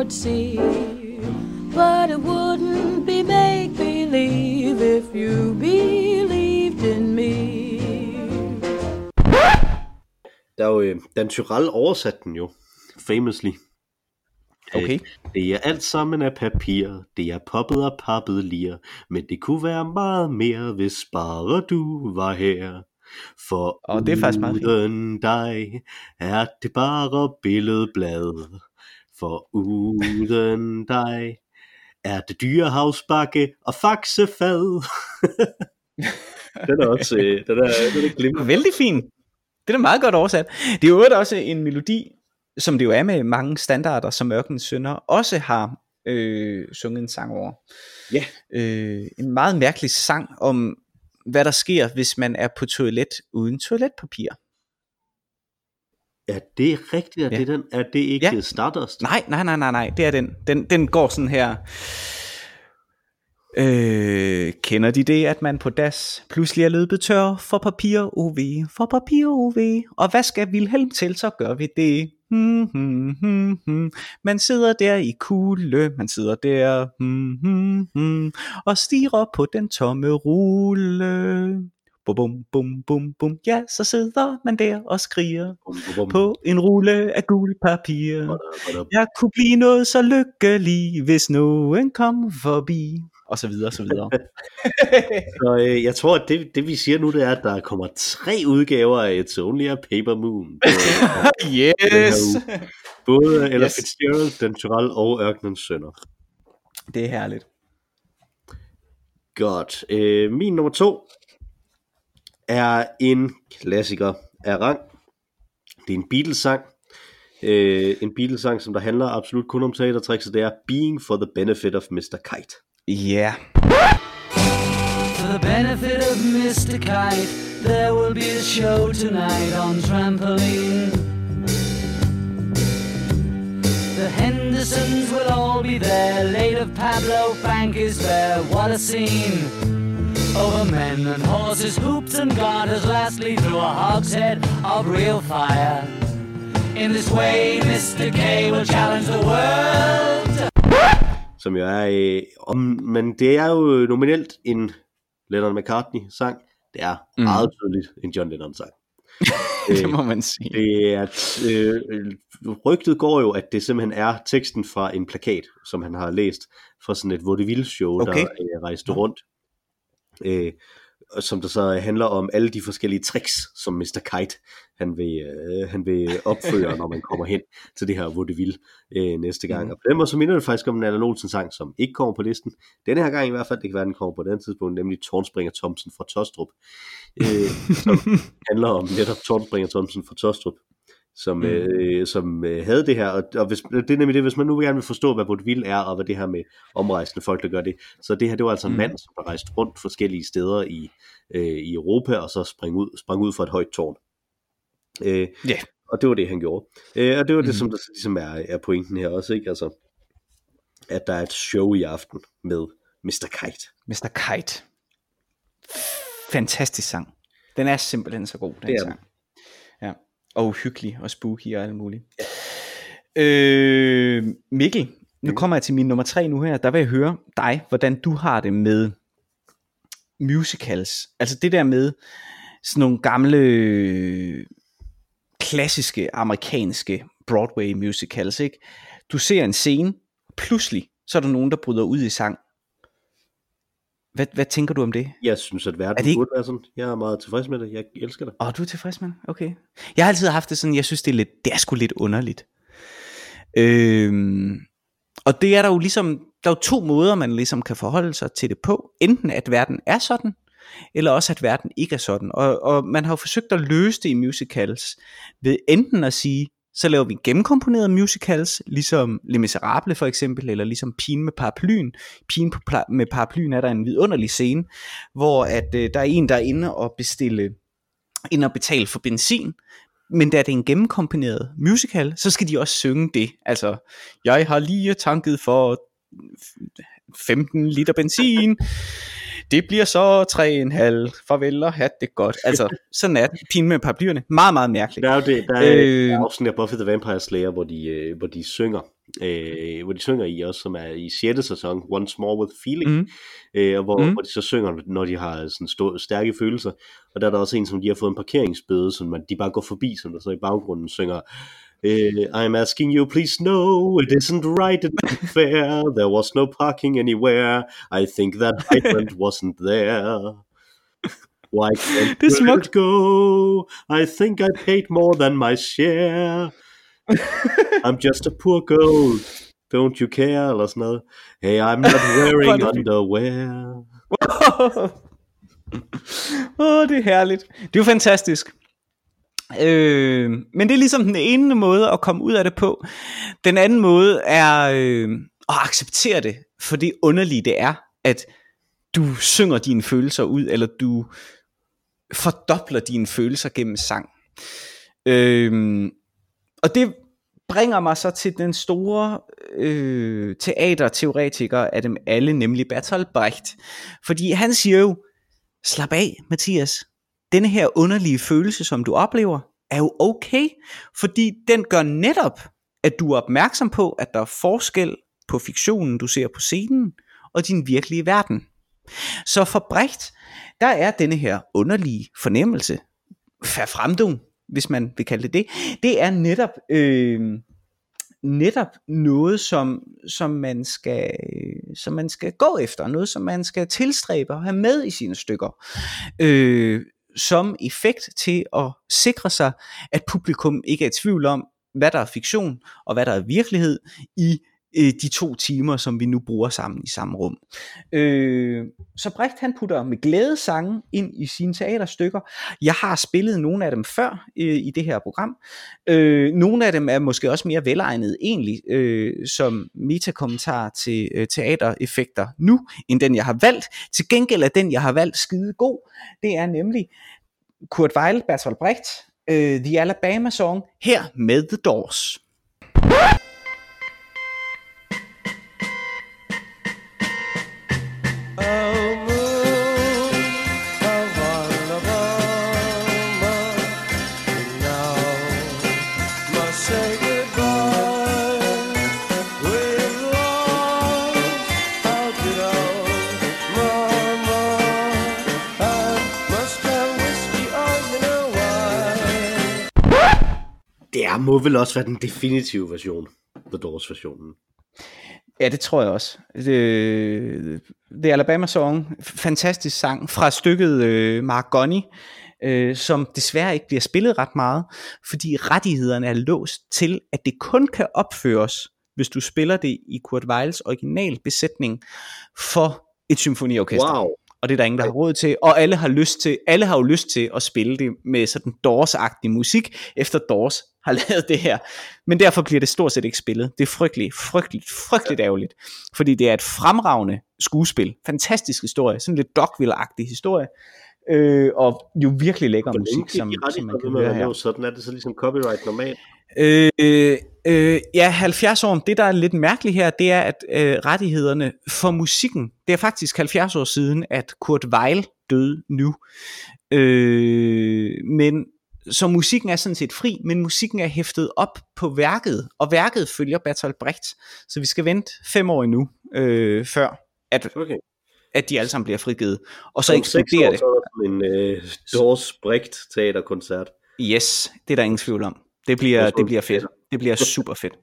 Cardboard sea. But it wouldn't be make believe if you believed in me. Der er jo, øh, Dan Tyrell oversat den jo, famously. Okay. Øh, Det er alt sammen af papir, det er poppet og pappet lir, men det kunne være meget mere, hvis bare du var her. For Åh, det er faktisk meget uden dig er det bare billedblad. For uden dig er det dyrehavsbakke og faxefad. den er også, øh, den er, den er glimrende. Vældig fin. Det er meget godt oversat. Det er jo også en melodi, som det jo er med mange standarder, som Ørkenens Sønder også har øh, sunget en sang over. Ja. Øh, en meget mærkelig sang om, hvad der sker, hvis man er på toilet uden toiletpapir. Er det rigtigt? Er, Ja. det, den? er det ikke Ja. Stardust? Nej, nej, nej, nej, nej, det er den. Den, den går sådan her. Øh, kender de det, at man på das pludselig er løbet tør for papir OV, for papir OV, og hvad skal Vilhelm til, så gør vi det. Hmm, hmm, hmm, hmm. Man sidder der i kulde, man sidder der hmm, hmm, hmm, og stiger på den tomme rulle. Bum, bum, bum, bum, bum. Ja, så sidder man der og skriger Bum, bum, bum. på en rulle af gul papir. Hold op. Jeg kunne blive noget så lykkelig, hvis nogen kom forbi. Og så videre, og så videre. Så øh, jeg tror, at det, det vi siger nu, det er, at der kommer tre udgaver af It's Only a Paper Moon. På, yes! både Ella Yes. Fitzgerald, Den Tyrell og Ørkenens Sønner. Det er herligt. Godt. Øh, min nummer to er en klassiker af rang. Det er en Beatles-sang. Øh, en Beatles-sang, som der handler absolut kun om teatertricks, og det er Being for the Benefit of Mr. Kite. Ja. For the benefit of Mr. Kite, there will be a show tonight on trampoline. The Hendersons will all be there. Late of Pablo Bank is there. What a scene! Over men and horses, hoops and garters, lastly through a hogshead of real fire. In this way, Mr. K will challenge the world. som jo er, øh, om, men det er jo nominelt en Lennon McCartney-sang. Det er mm. meget tydeligt en John Lennon-sang. Det må man sige. Det er, øh, rygtet går jo, at det simpelthen er teksten fra en plakat, som han har læst fra sådan et vaudeville-show, Okay. der øh, rejste rundt. Øh, som der så handler om alle de forskellige tricks, som Mr. Kite han vil, øh, han vil opføre, når man kommer hen til det her vaudeville øh, næste gang. Mhm. Og på den måde så minder det faktisk om en Allan Olsen sang, som ikke kommer på listen. Denne her gang i hvert fald, det kan være, den kommer på den tidspunkt, nemlig Tornspringer Thomsen fra Tostrup. Øh, som handler om netop Tornspringer Thomsen fra Tostrup, som, mm. øh, som øh, havde det her, og, og hvis, det er nemlig det, hvis man nu gerne vil forstå, hvad vaudeville er, og hvad det her med omrejsende folk, der gør det, så det her, det var altså en Mm. mand, som der rejste rundt forskellige steder i, øh, i Europa, og så sprang ud, sprang ud fra et højt tårn. Øh, Ja. Og det var det, han gjorde. Øh, og det var det, Mhm. som der ligesom er, er pointen her også, ikke? Altså, at der er et show i aften med Mr. Kite. Mr. Kite. Fantastisk sang. Den er simpelthen så god, den Det er sang. Og uhyggelig og spooky og alt muligt. Øh, Mikkel, nu kommer jeg til min nummer tre nu her. Der vil jeg høre dig, hvordan du har det med musicals. Altså det der med sådan nogle gamle klassiske amerikanske Broadway musicals, ikke? Du ser en scene, pludselig så er der nogen, der bryder ud i sang. Hvad, hvad tænker du om det? Jeg synes, at verden Er det ikke- burde være sådan. Jeg er meget tilfreds med det. Jeg elsker det. Åh, oh, du er tilfreds med det? Okay. Jeg har altid haft det sådan, jeg synes, det er, lidt, det er sgu lidt underligt. Øhm, og det er der jo ligesom, der er jo to måder, man ligesom kan forholde sig til det på. Enten at verden er sådan, eller også at verden ikke er sådan. Og, og man har jo forsøgt at løse det i musicals, ved enten at sige, så laver vi gennemkomponerede musicals, ligesom Les Miserables for eksempel, eller ligesom Pigen med paraplyen. Pigen på pla- med paraplyen er der en vidunderlig scene, hvor at, øh, der er en, der er inde og bestille ind og betale for benzin. Men da det er en gennemkomponeret musical, så skal de også synge det. Altså, jeg har lige tanket for 15 liter benzin. Det bliver så 3,5. Farvel og have det godt. Altså, sådan er det. Pin med paraplyerne. Meget, meget mærkeligt. Der er jo det, der er Øh. øh... afsnit af Buffy the Vampire Slayer, hvor de, øh, hvor de synger, øh, hvor de synger i også, som er i 6. sæson, Once More With Feeling, mm. øh, og hvor, mm. hvor de så synger, når de har sådan stå, stærke følelser, og der er der også en, som de har fået en parkeringsbøde, som man, de bare går forbi, som der så i baggrunden synger, I'm asking you, please no, it isn't right, it isn't fair. There was no parking anywhere. I think that hydrant wasn't there. Why can't you let go? I think I paid more than my share. I'm just a poor girl. Don't you care? Noget. Hey, I'm not wearing Hvor er det fint. underwear. Åh, oh, det er herligt. Det er jo fantastisk. Øh, men det er ligesom den ene måde at komme ud af det på. Den anden måde er øh, at acceptere det, for det underlige det er, at du synger dine følelser ud, eller du fordobler dine følelser gennem sang. Øh, og det bringer mig så til den store øh, teaterteoretiker af dem alle, nemlig Bertolt Brecht. Fordi han siger jo, slap af Mathias, denne her underlige følelse, som du oplever, er jo okay, fordi den gør netop, at du er opmærksom på, at der er forskel på fiktionen, du ser på scenen, og din virkelige verden. Så for Brecht, der er denne her underlige fornemmelse, Verfremdung, hvis man vil kalde det det, det er netop, øh, netop noget, som, som, man skal, som man skal gå efter, noget som man skal tilstræbe og have med i sine stykker. Øh, som effekt til at sikre sig, at publikum ikke er i tvivl om, hvad der er fiktion og hvad der er virkelighed i øh, de to timer, som vi nu bruger sammen i samme rum. Øh, så Brecht han putter med glæde sange ind i sine teaterstykker. Jeg har spillet nogle af dem før øh, i det her program. Øh, nogle af dem er måske også mere velegnede egentlig øh, som metakommentar til øh, teatereffekter nu, end den jeg har valgt. Til gengæld er den jeg har valgt skide god. Det er nemlig Kurt Weill, Bertolt Brecht, øh, The Alabama Song, her med The Doors. Det er, må vel også være den definitive version, The Doors versionen. Ja, det tror jeg også. Det, The Alabama Song, fantastisk sang fra stykket øh, Mark Gunny, øh, som desværre ikke bliver spillet ret meget, fordi rettighederne er låst til, at det kun kan opføres, hvis du spiller det i Kurt Weills original besætning for et symfoniorkester. Wow. Og det er der ingen, der har råd til, og alle har lyst til, alle har jo lyst til at spille det med sådan Doors-agtig musik, efter Doors har lavet det her. Men derfor bliver det stort set ikke spillet. Det er frygteligt, frygteligt, frygteligt ærgerligt. Fordi det er et fremragende skuespil. Fantastisk historie. Sådan lidt Dogville-agtig historie. Øh, og jo virkelig lækker musik, som, som man kan høre her. Sådan er det så ligesom copyright normalt. Øh, øh, ja, 70 år. Det, der er lidt mærkeligt her, det er, at øh, rettighederne for musikken, det er faktisk 70 år siden, at Kurt Weill døde nu. Øh, men så musikken er sådan set fri, men musikken er hæftet op på værket, og værket følger Bertolt Brecht. Så vi skal vente fem år endnu, øh, før at, Okay. at de alle sammen bliver frigivet. Og så eksploderer det. så er der en øh, Doors Brecht teaterkoncert. Yes, det er der ingen tvivl om. Det bliver, det bliver fedt. Det bliver super fedt.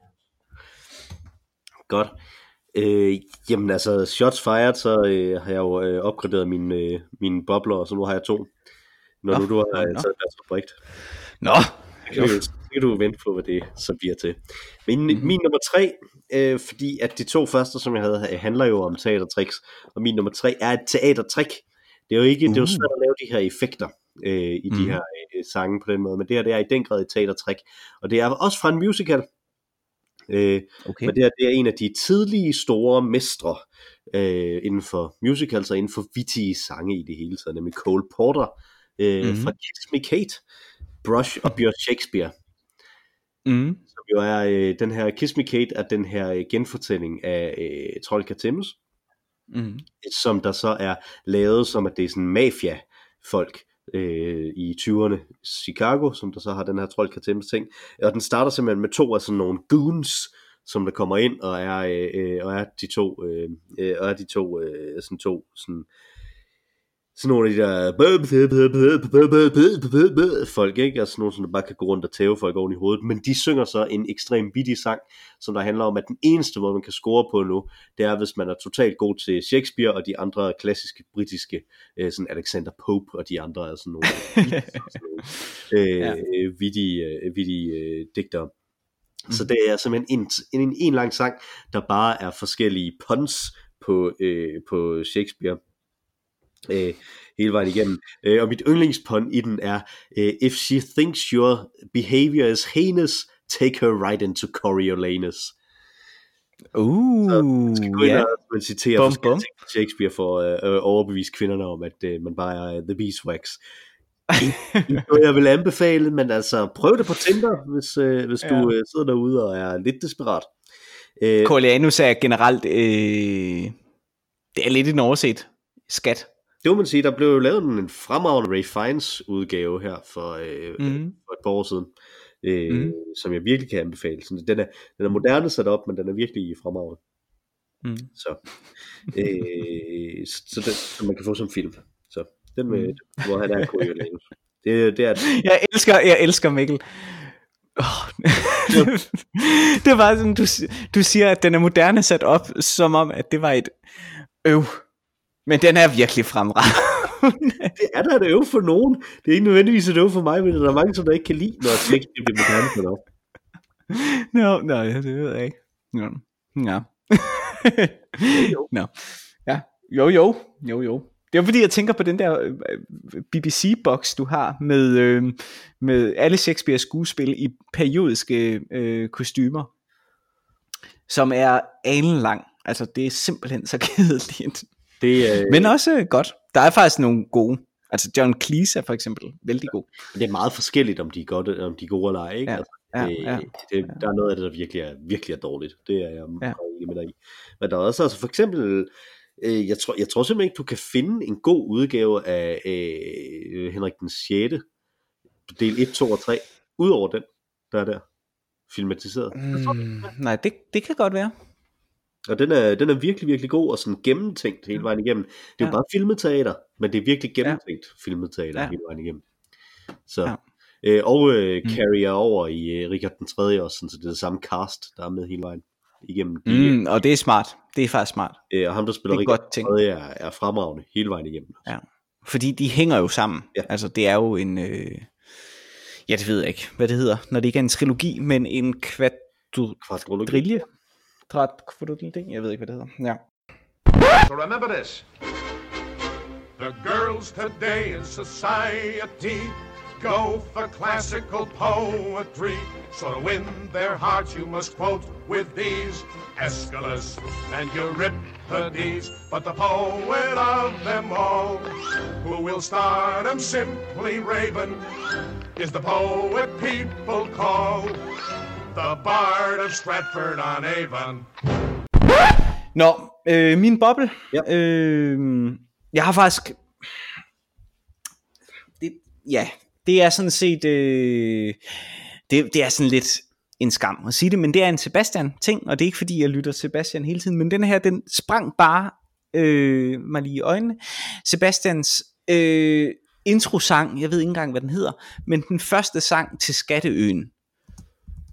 Godt. Øh, jamen altså, shots fired, så øh, har jeg jo øh, opgraderet mine, øh, mine bobler, og så nu har jeg to. Når Nå, nu du har taget deres Brecht. Nå, Så kan, du, så kan du vente på, hvad det så bliver til. Min, mm-hmm. min nummer tre, øh, fordi at de to første, som jeg havde, øh, handler jo om teatertricks, og min nummer tre er et teatertrick. Det er jo ikke, uh. det er jo svært at lave de her effekter øh, i de Mhm. her øh, sange på den måde, men det her det er i den grad et teatertrick. Og det er også fra en musical. Øh, okay. men det her det er en af de tidlige store mestre øh, inden for musicals og inden for vittige sange i det hele taget, nemlig Cole Porter øh, Mhm. mm-hmm. fra Kiss Me Kate, Brush Up Your Shakespeare Mm. som jo er øh, den her Kiss Me Kate er den her øh, genfortælling af øh, Trold Katemus, Mm. som der så er lavet som at det er sådan mafia folk øh, i 20'erne Chicago, som der så har den her Trold Katemus ting, og den starter simpelthen med to af sådan nogle goons, som der kommer ind og er øh, øh, og er de to øh, øh, og er de to øh, sådan to sådan sådan nogle af de der folk, ikke? Altså nogle, som der bare kan gå rundt og tæve folk oven i hovedet. Men de synger så en ekstrem vittig sang, som der handler om, at den eneste måde, man kan score på nu, det er, hvis man er totalt god til Shakespeare og de andre klassiske britiske, øh, sådan Alexander Pope og de andre er sådan nogle, sådan nogle øh, Ja. vittige, øh, vittige øh, digtere. Så det er simpelthen en, en, en lang sang, der bare er forskellige puns på, øh, på Shakespeare. Øh, hele vejen igennem. Øh, og mit yndlingspånd i den er, øh, if she thinks your behavior is heinous, take her right into Coriolanus. Uh, Man skal gå ind ja. og man citerer Bum, bum. Shakespeare for at øh, overbevise kvinderne om, at øh, man bare er the beeswax. Noget, jeg vil anbefale, men altså prøv det på Tinder, hvis, øh, hvis ja. du øh, sidder derude og er lidt desperat. Øh, Coriolanus er generelt, øh, det er lidt en overset skat. Det må man sige, der blev jo lavet en fremragende Ray Fiennes udgave her for, øh, mm. for et par år siden, øh, mm. som jeg virkelig kan anbefale. Så den, er, den er moderne sat op, men den er virkelig fremragende. Mm. Så, øh, så, den, så man kan få som film. Så den med, Mm. hvor han er Coriolanus. Det, det er Jeg elsker, jeg elsker Mikkel. Oh. det var sådan, du, du siger, at den er moderne sat op, som om, at det var et øv. Men den er virkelig fremragende. det er der et øv for nogen. Det er ikke nødvendigvis et øv for mig, men der er mange, som der ikke kan lide, når Shakespeare bliver moderne sat op. Nå, no, det ved jeg ikke. Ja. Ja. Nå. Ja. Jo, jo. Jo, jo. Det er fordi, jeg tænker på den der øh, BBC-boks, du har med, øh, med alle Shakespeares skuespil i periodiske øh, kostymer, som er alen lang. Altså, det er simpelthen så kedeligt. Det, øh, Men også godt. Der er faktisk nogle gode. Altså, John Cleese er for eksempel vældig god. det er meget forskelligt, om de er, godt, om de er gode eller ej. Ikke? Ja, Altså, ja, det, ja. det, der er noget af det, der virkelig er, virkelig er dårligt. Det er jeg Ja. ja. enig med dig i. Men der er også altså for eksempel, øh, jeg, tror, jeg tror simpelthen ikke, du kan finde en god udgave af øh, Henrik den 6. del 1, 2 og 3, udover den, der er der filmatiseret. Mm, nej, det, det kan godt være. Og den er, den er virkelig, virkelig god og sådan gennemtænkt hele vejen igennem. Det er jo Ja. bare filmet teater, men det er virkelig gennemtænkt filmet teater Ja. hele vejen igennem. Så, Ja. øh, og øh, Mm. carrier over i øh, Richard den 3. også, sådan, så det er det samme cast, der er med hele vejen igennem. Mm, og det er smart. Det er faktisk smart. øh, og ham, der spiller er Richard godt den tænkt. 3. Er, er fremragende hele vejen igennem. Ja. Fordi de hænger jo sammen. Ja. Altså, det er jo en... Øh... Ja, det ved jeg ikke, hvad det hedder, når det ikke er en trilogi, men en kvadrille. Kvadrologi. Jeg ikke, det. Ja. So remember this. The girls today in society go for classical poetry. So to win their hearts, you must quote with these Aeschylus and Euripides. But the poet of them all, who will start 'em simply raven, is the poet people call the Bard of Stratford on Avon. Nå, øh, min boble. Ja. Øh, jeg har faktisk... Det, ja, det er sådan set... Øh, det, det er sådan lidt en skam at sige det, men det er en Sebastian-ting, og det er ikke fordi, jeg lytter Sebastian hele tiden, men den her, den sprang bare øh, mig lige i øjnene. Sebastians øh, introsang, jeg ved ikke engang, hvad den hedder, men den første sang til Skatteøen,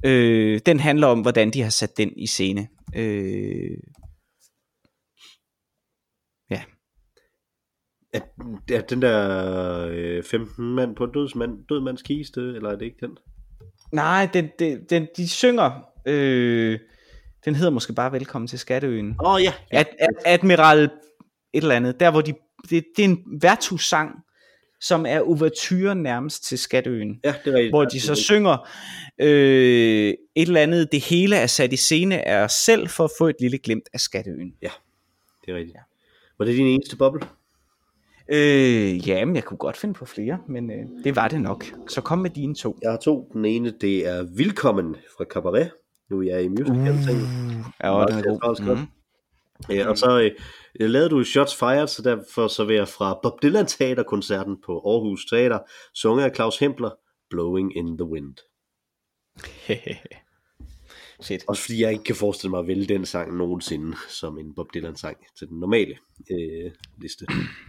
øh, den handler om, hvordan de har sat den i scene. Øh, ja. Er, er den der øh, 15 mand på dødsmand, død mands kiste, eller er det ikke den? Nej, den, den, den, de synger, øh, den hedder måske bare Velkommen til Skatteøen. Åh oh, ja, ja. Ad, ad, Admiral et eller andet, der hvor de, det, det er en værtshus-sang, som er ouverture nærmest til Skatteøen. ja, det er rigtigt. Hvor de så synger øh, et eller andet, det hele er sat i scene af os selv, for at få et lille glimt af Skatteøen. Det er rigtigt. Var det din eneste boble? Øh, ja, men jeg kunne godt finde på flere, men øh, det var det nok. Så kom med dine to. Jeg har to. Den ene, det er Vilkommen fra Cabaret. Nu er jeg i musical ting. Ja, den er god. Mm. Ja, og så øh, lavede du Shots Fired, så derfor så vil jeg fra Bob Dylan Teaterkoncerten på Aarhus Teater, sunget af Claus Hempler, Blowing in the Wind. Shit. Også fordi jeg ikke kan forestille mig at vælge den sang nogensinde som en Bob Dylan sang til den normale øh, liste.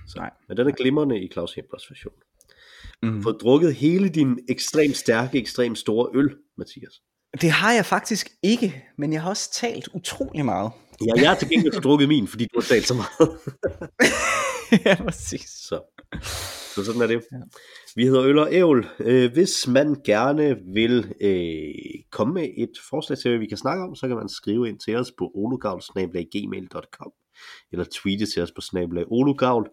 Så. Nej. Men den er glimrende i Claus Hemplers version. Mm. Fået drukket hele din ekstremt stærke, ekstremt store øl, Mathias. Det har jeg faktisk ikke, men jeg har også talt utrolig meget. Ja, jeg har til gengæld drukket min, fordi du har talt så meget. ja, præcis. Så, så sådan er det. Ja. Vi hedder Øl og Ævl. Øh, hvis man gerne vil øh, komme med et forslag til, hvad vi kan snakke om, så kan man skrive ind til os på ologavl.gmail.com eller tweete til os på snabelag Olugavl.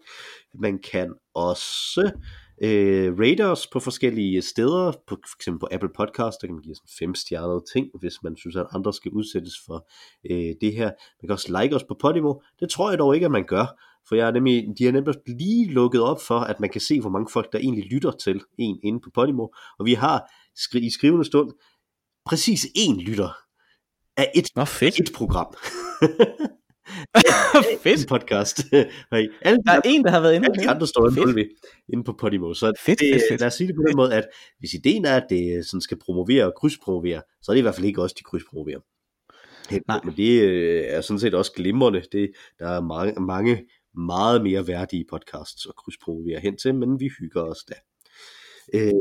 Man kan også øh, rate os på forskellige steder, på, for eksempel på Apple Podcast, der kan man give sådan fem stjernede ting, hvis man synes, at andre skal udsættes for øh, det her. Man kan også like os på Podimo. Det tror jeg dog ikke, at man gør, for jeg er nemlig, de har nemlig lige lukket op for, at man kan se, hvor mange folk, der egentlig lytter til en inde på Podimo. Og vi har skri- i skrivende stund præcis én lytter af et, Nå, fedt. et program. fedt. en podcast. Alle, Der er en, der har været inde. alle de andre står inde, inde på Podimo. Så Fedt, det, fedt, fedt. lad os sige det på den måde, at hvis ideen er, at det sådan skal promovere og krydspromovere, så er det i hvert fald ikke også de krydspromoverer. Helt Nej. Men det øh, er sådan set også glimrende. Det, der er mange, mange meget mere værdige podcasts at krydspromovere hen til, men vi hygger os da. Øh,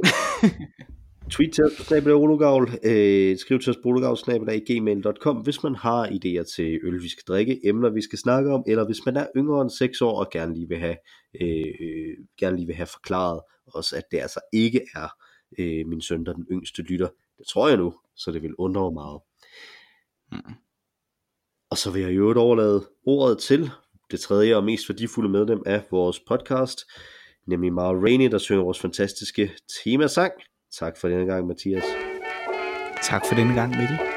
tweet til os på snabelag Olugavl, øh, skriv til os på olugavl.gmail.com, hvis man har idéer til øl, vi skal drikke, emner, vi skal snakke om, eller hvis man er yngre end 6 år og gerne lige vil have, øh, gerne lige vil have forklaret os, at det altså ikke er øh, min søn, der er den yngste lytter. Det tror jeg nu, så det vil undre mig meget. Og så vil jeg i øvrigt overlade ordet til det tredje og mest værdifulde medlem af vores podcast, nemlig Mara Rainey, der synger vores fantastiske temasang. Tak for denne gang, Mathias. Tak for denne gang, Mikkel.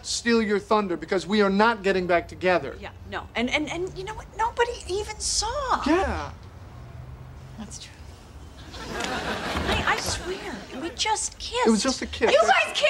Not steal your thunder because we are not getting back together. Yeah, no. And and and you know what? Nobody even saw. Yeah. That's true. I, I swear, we just kissed. It was just a kiss. You guys kissed?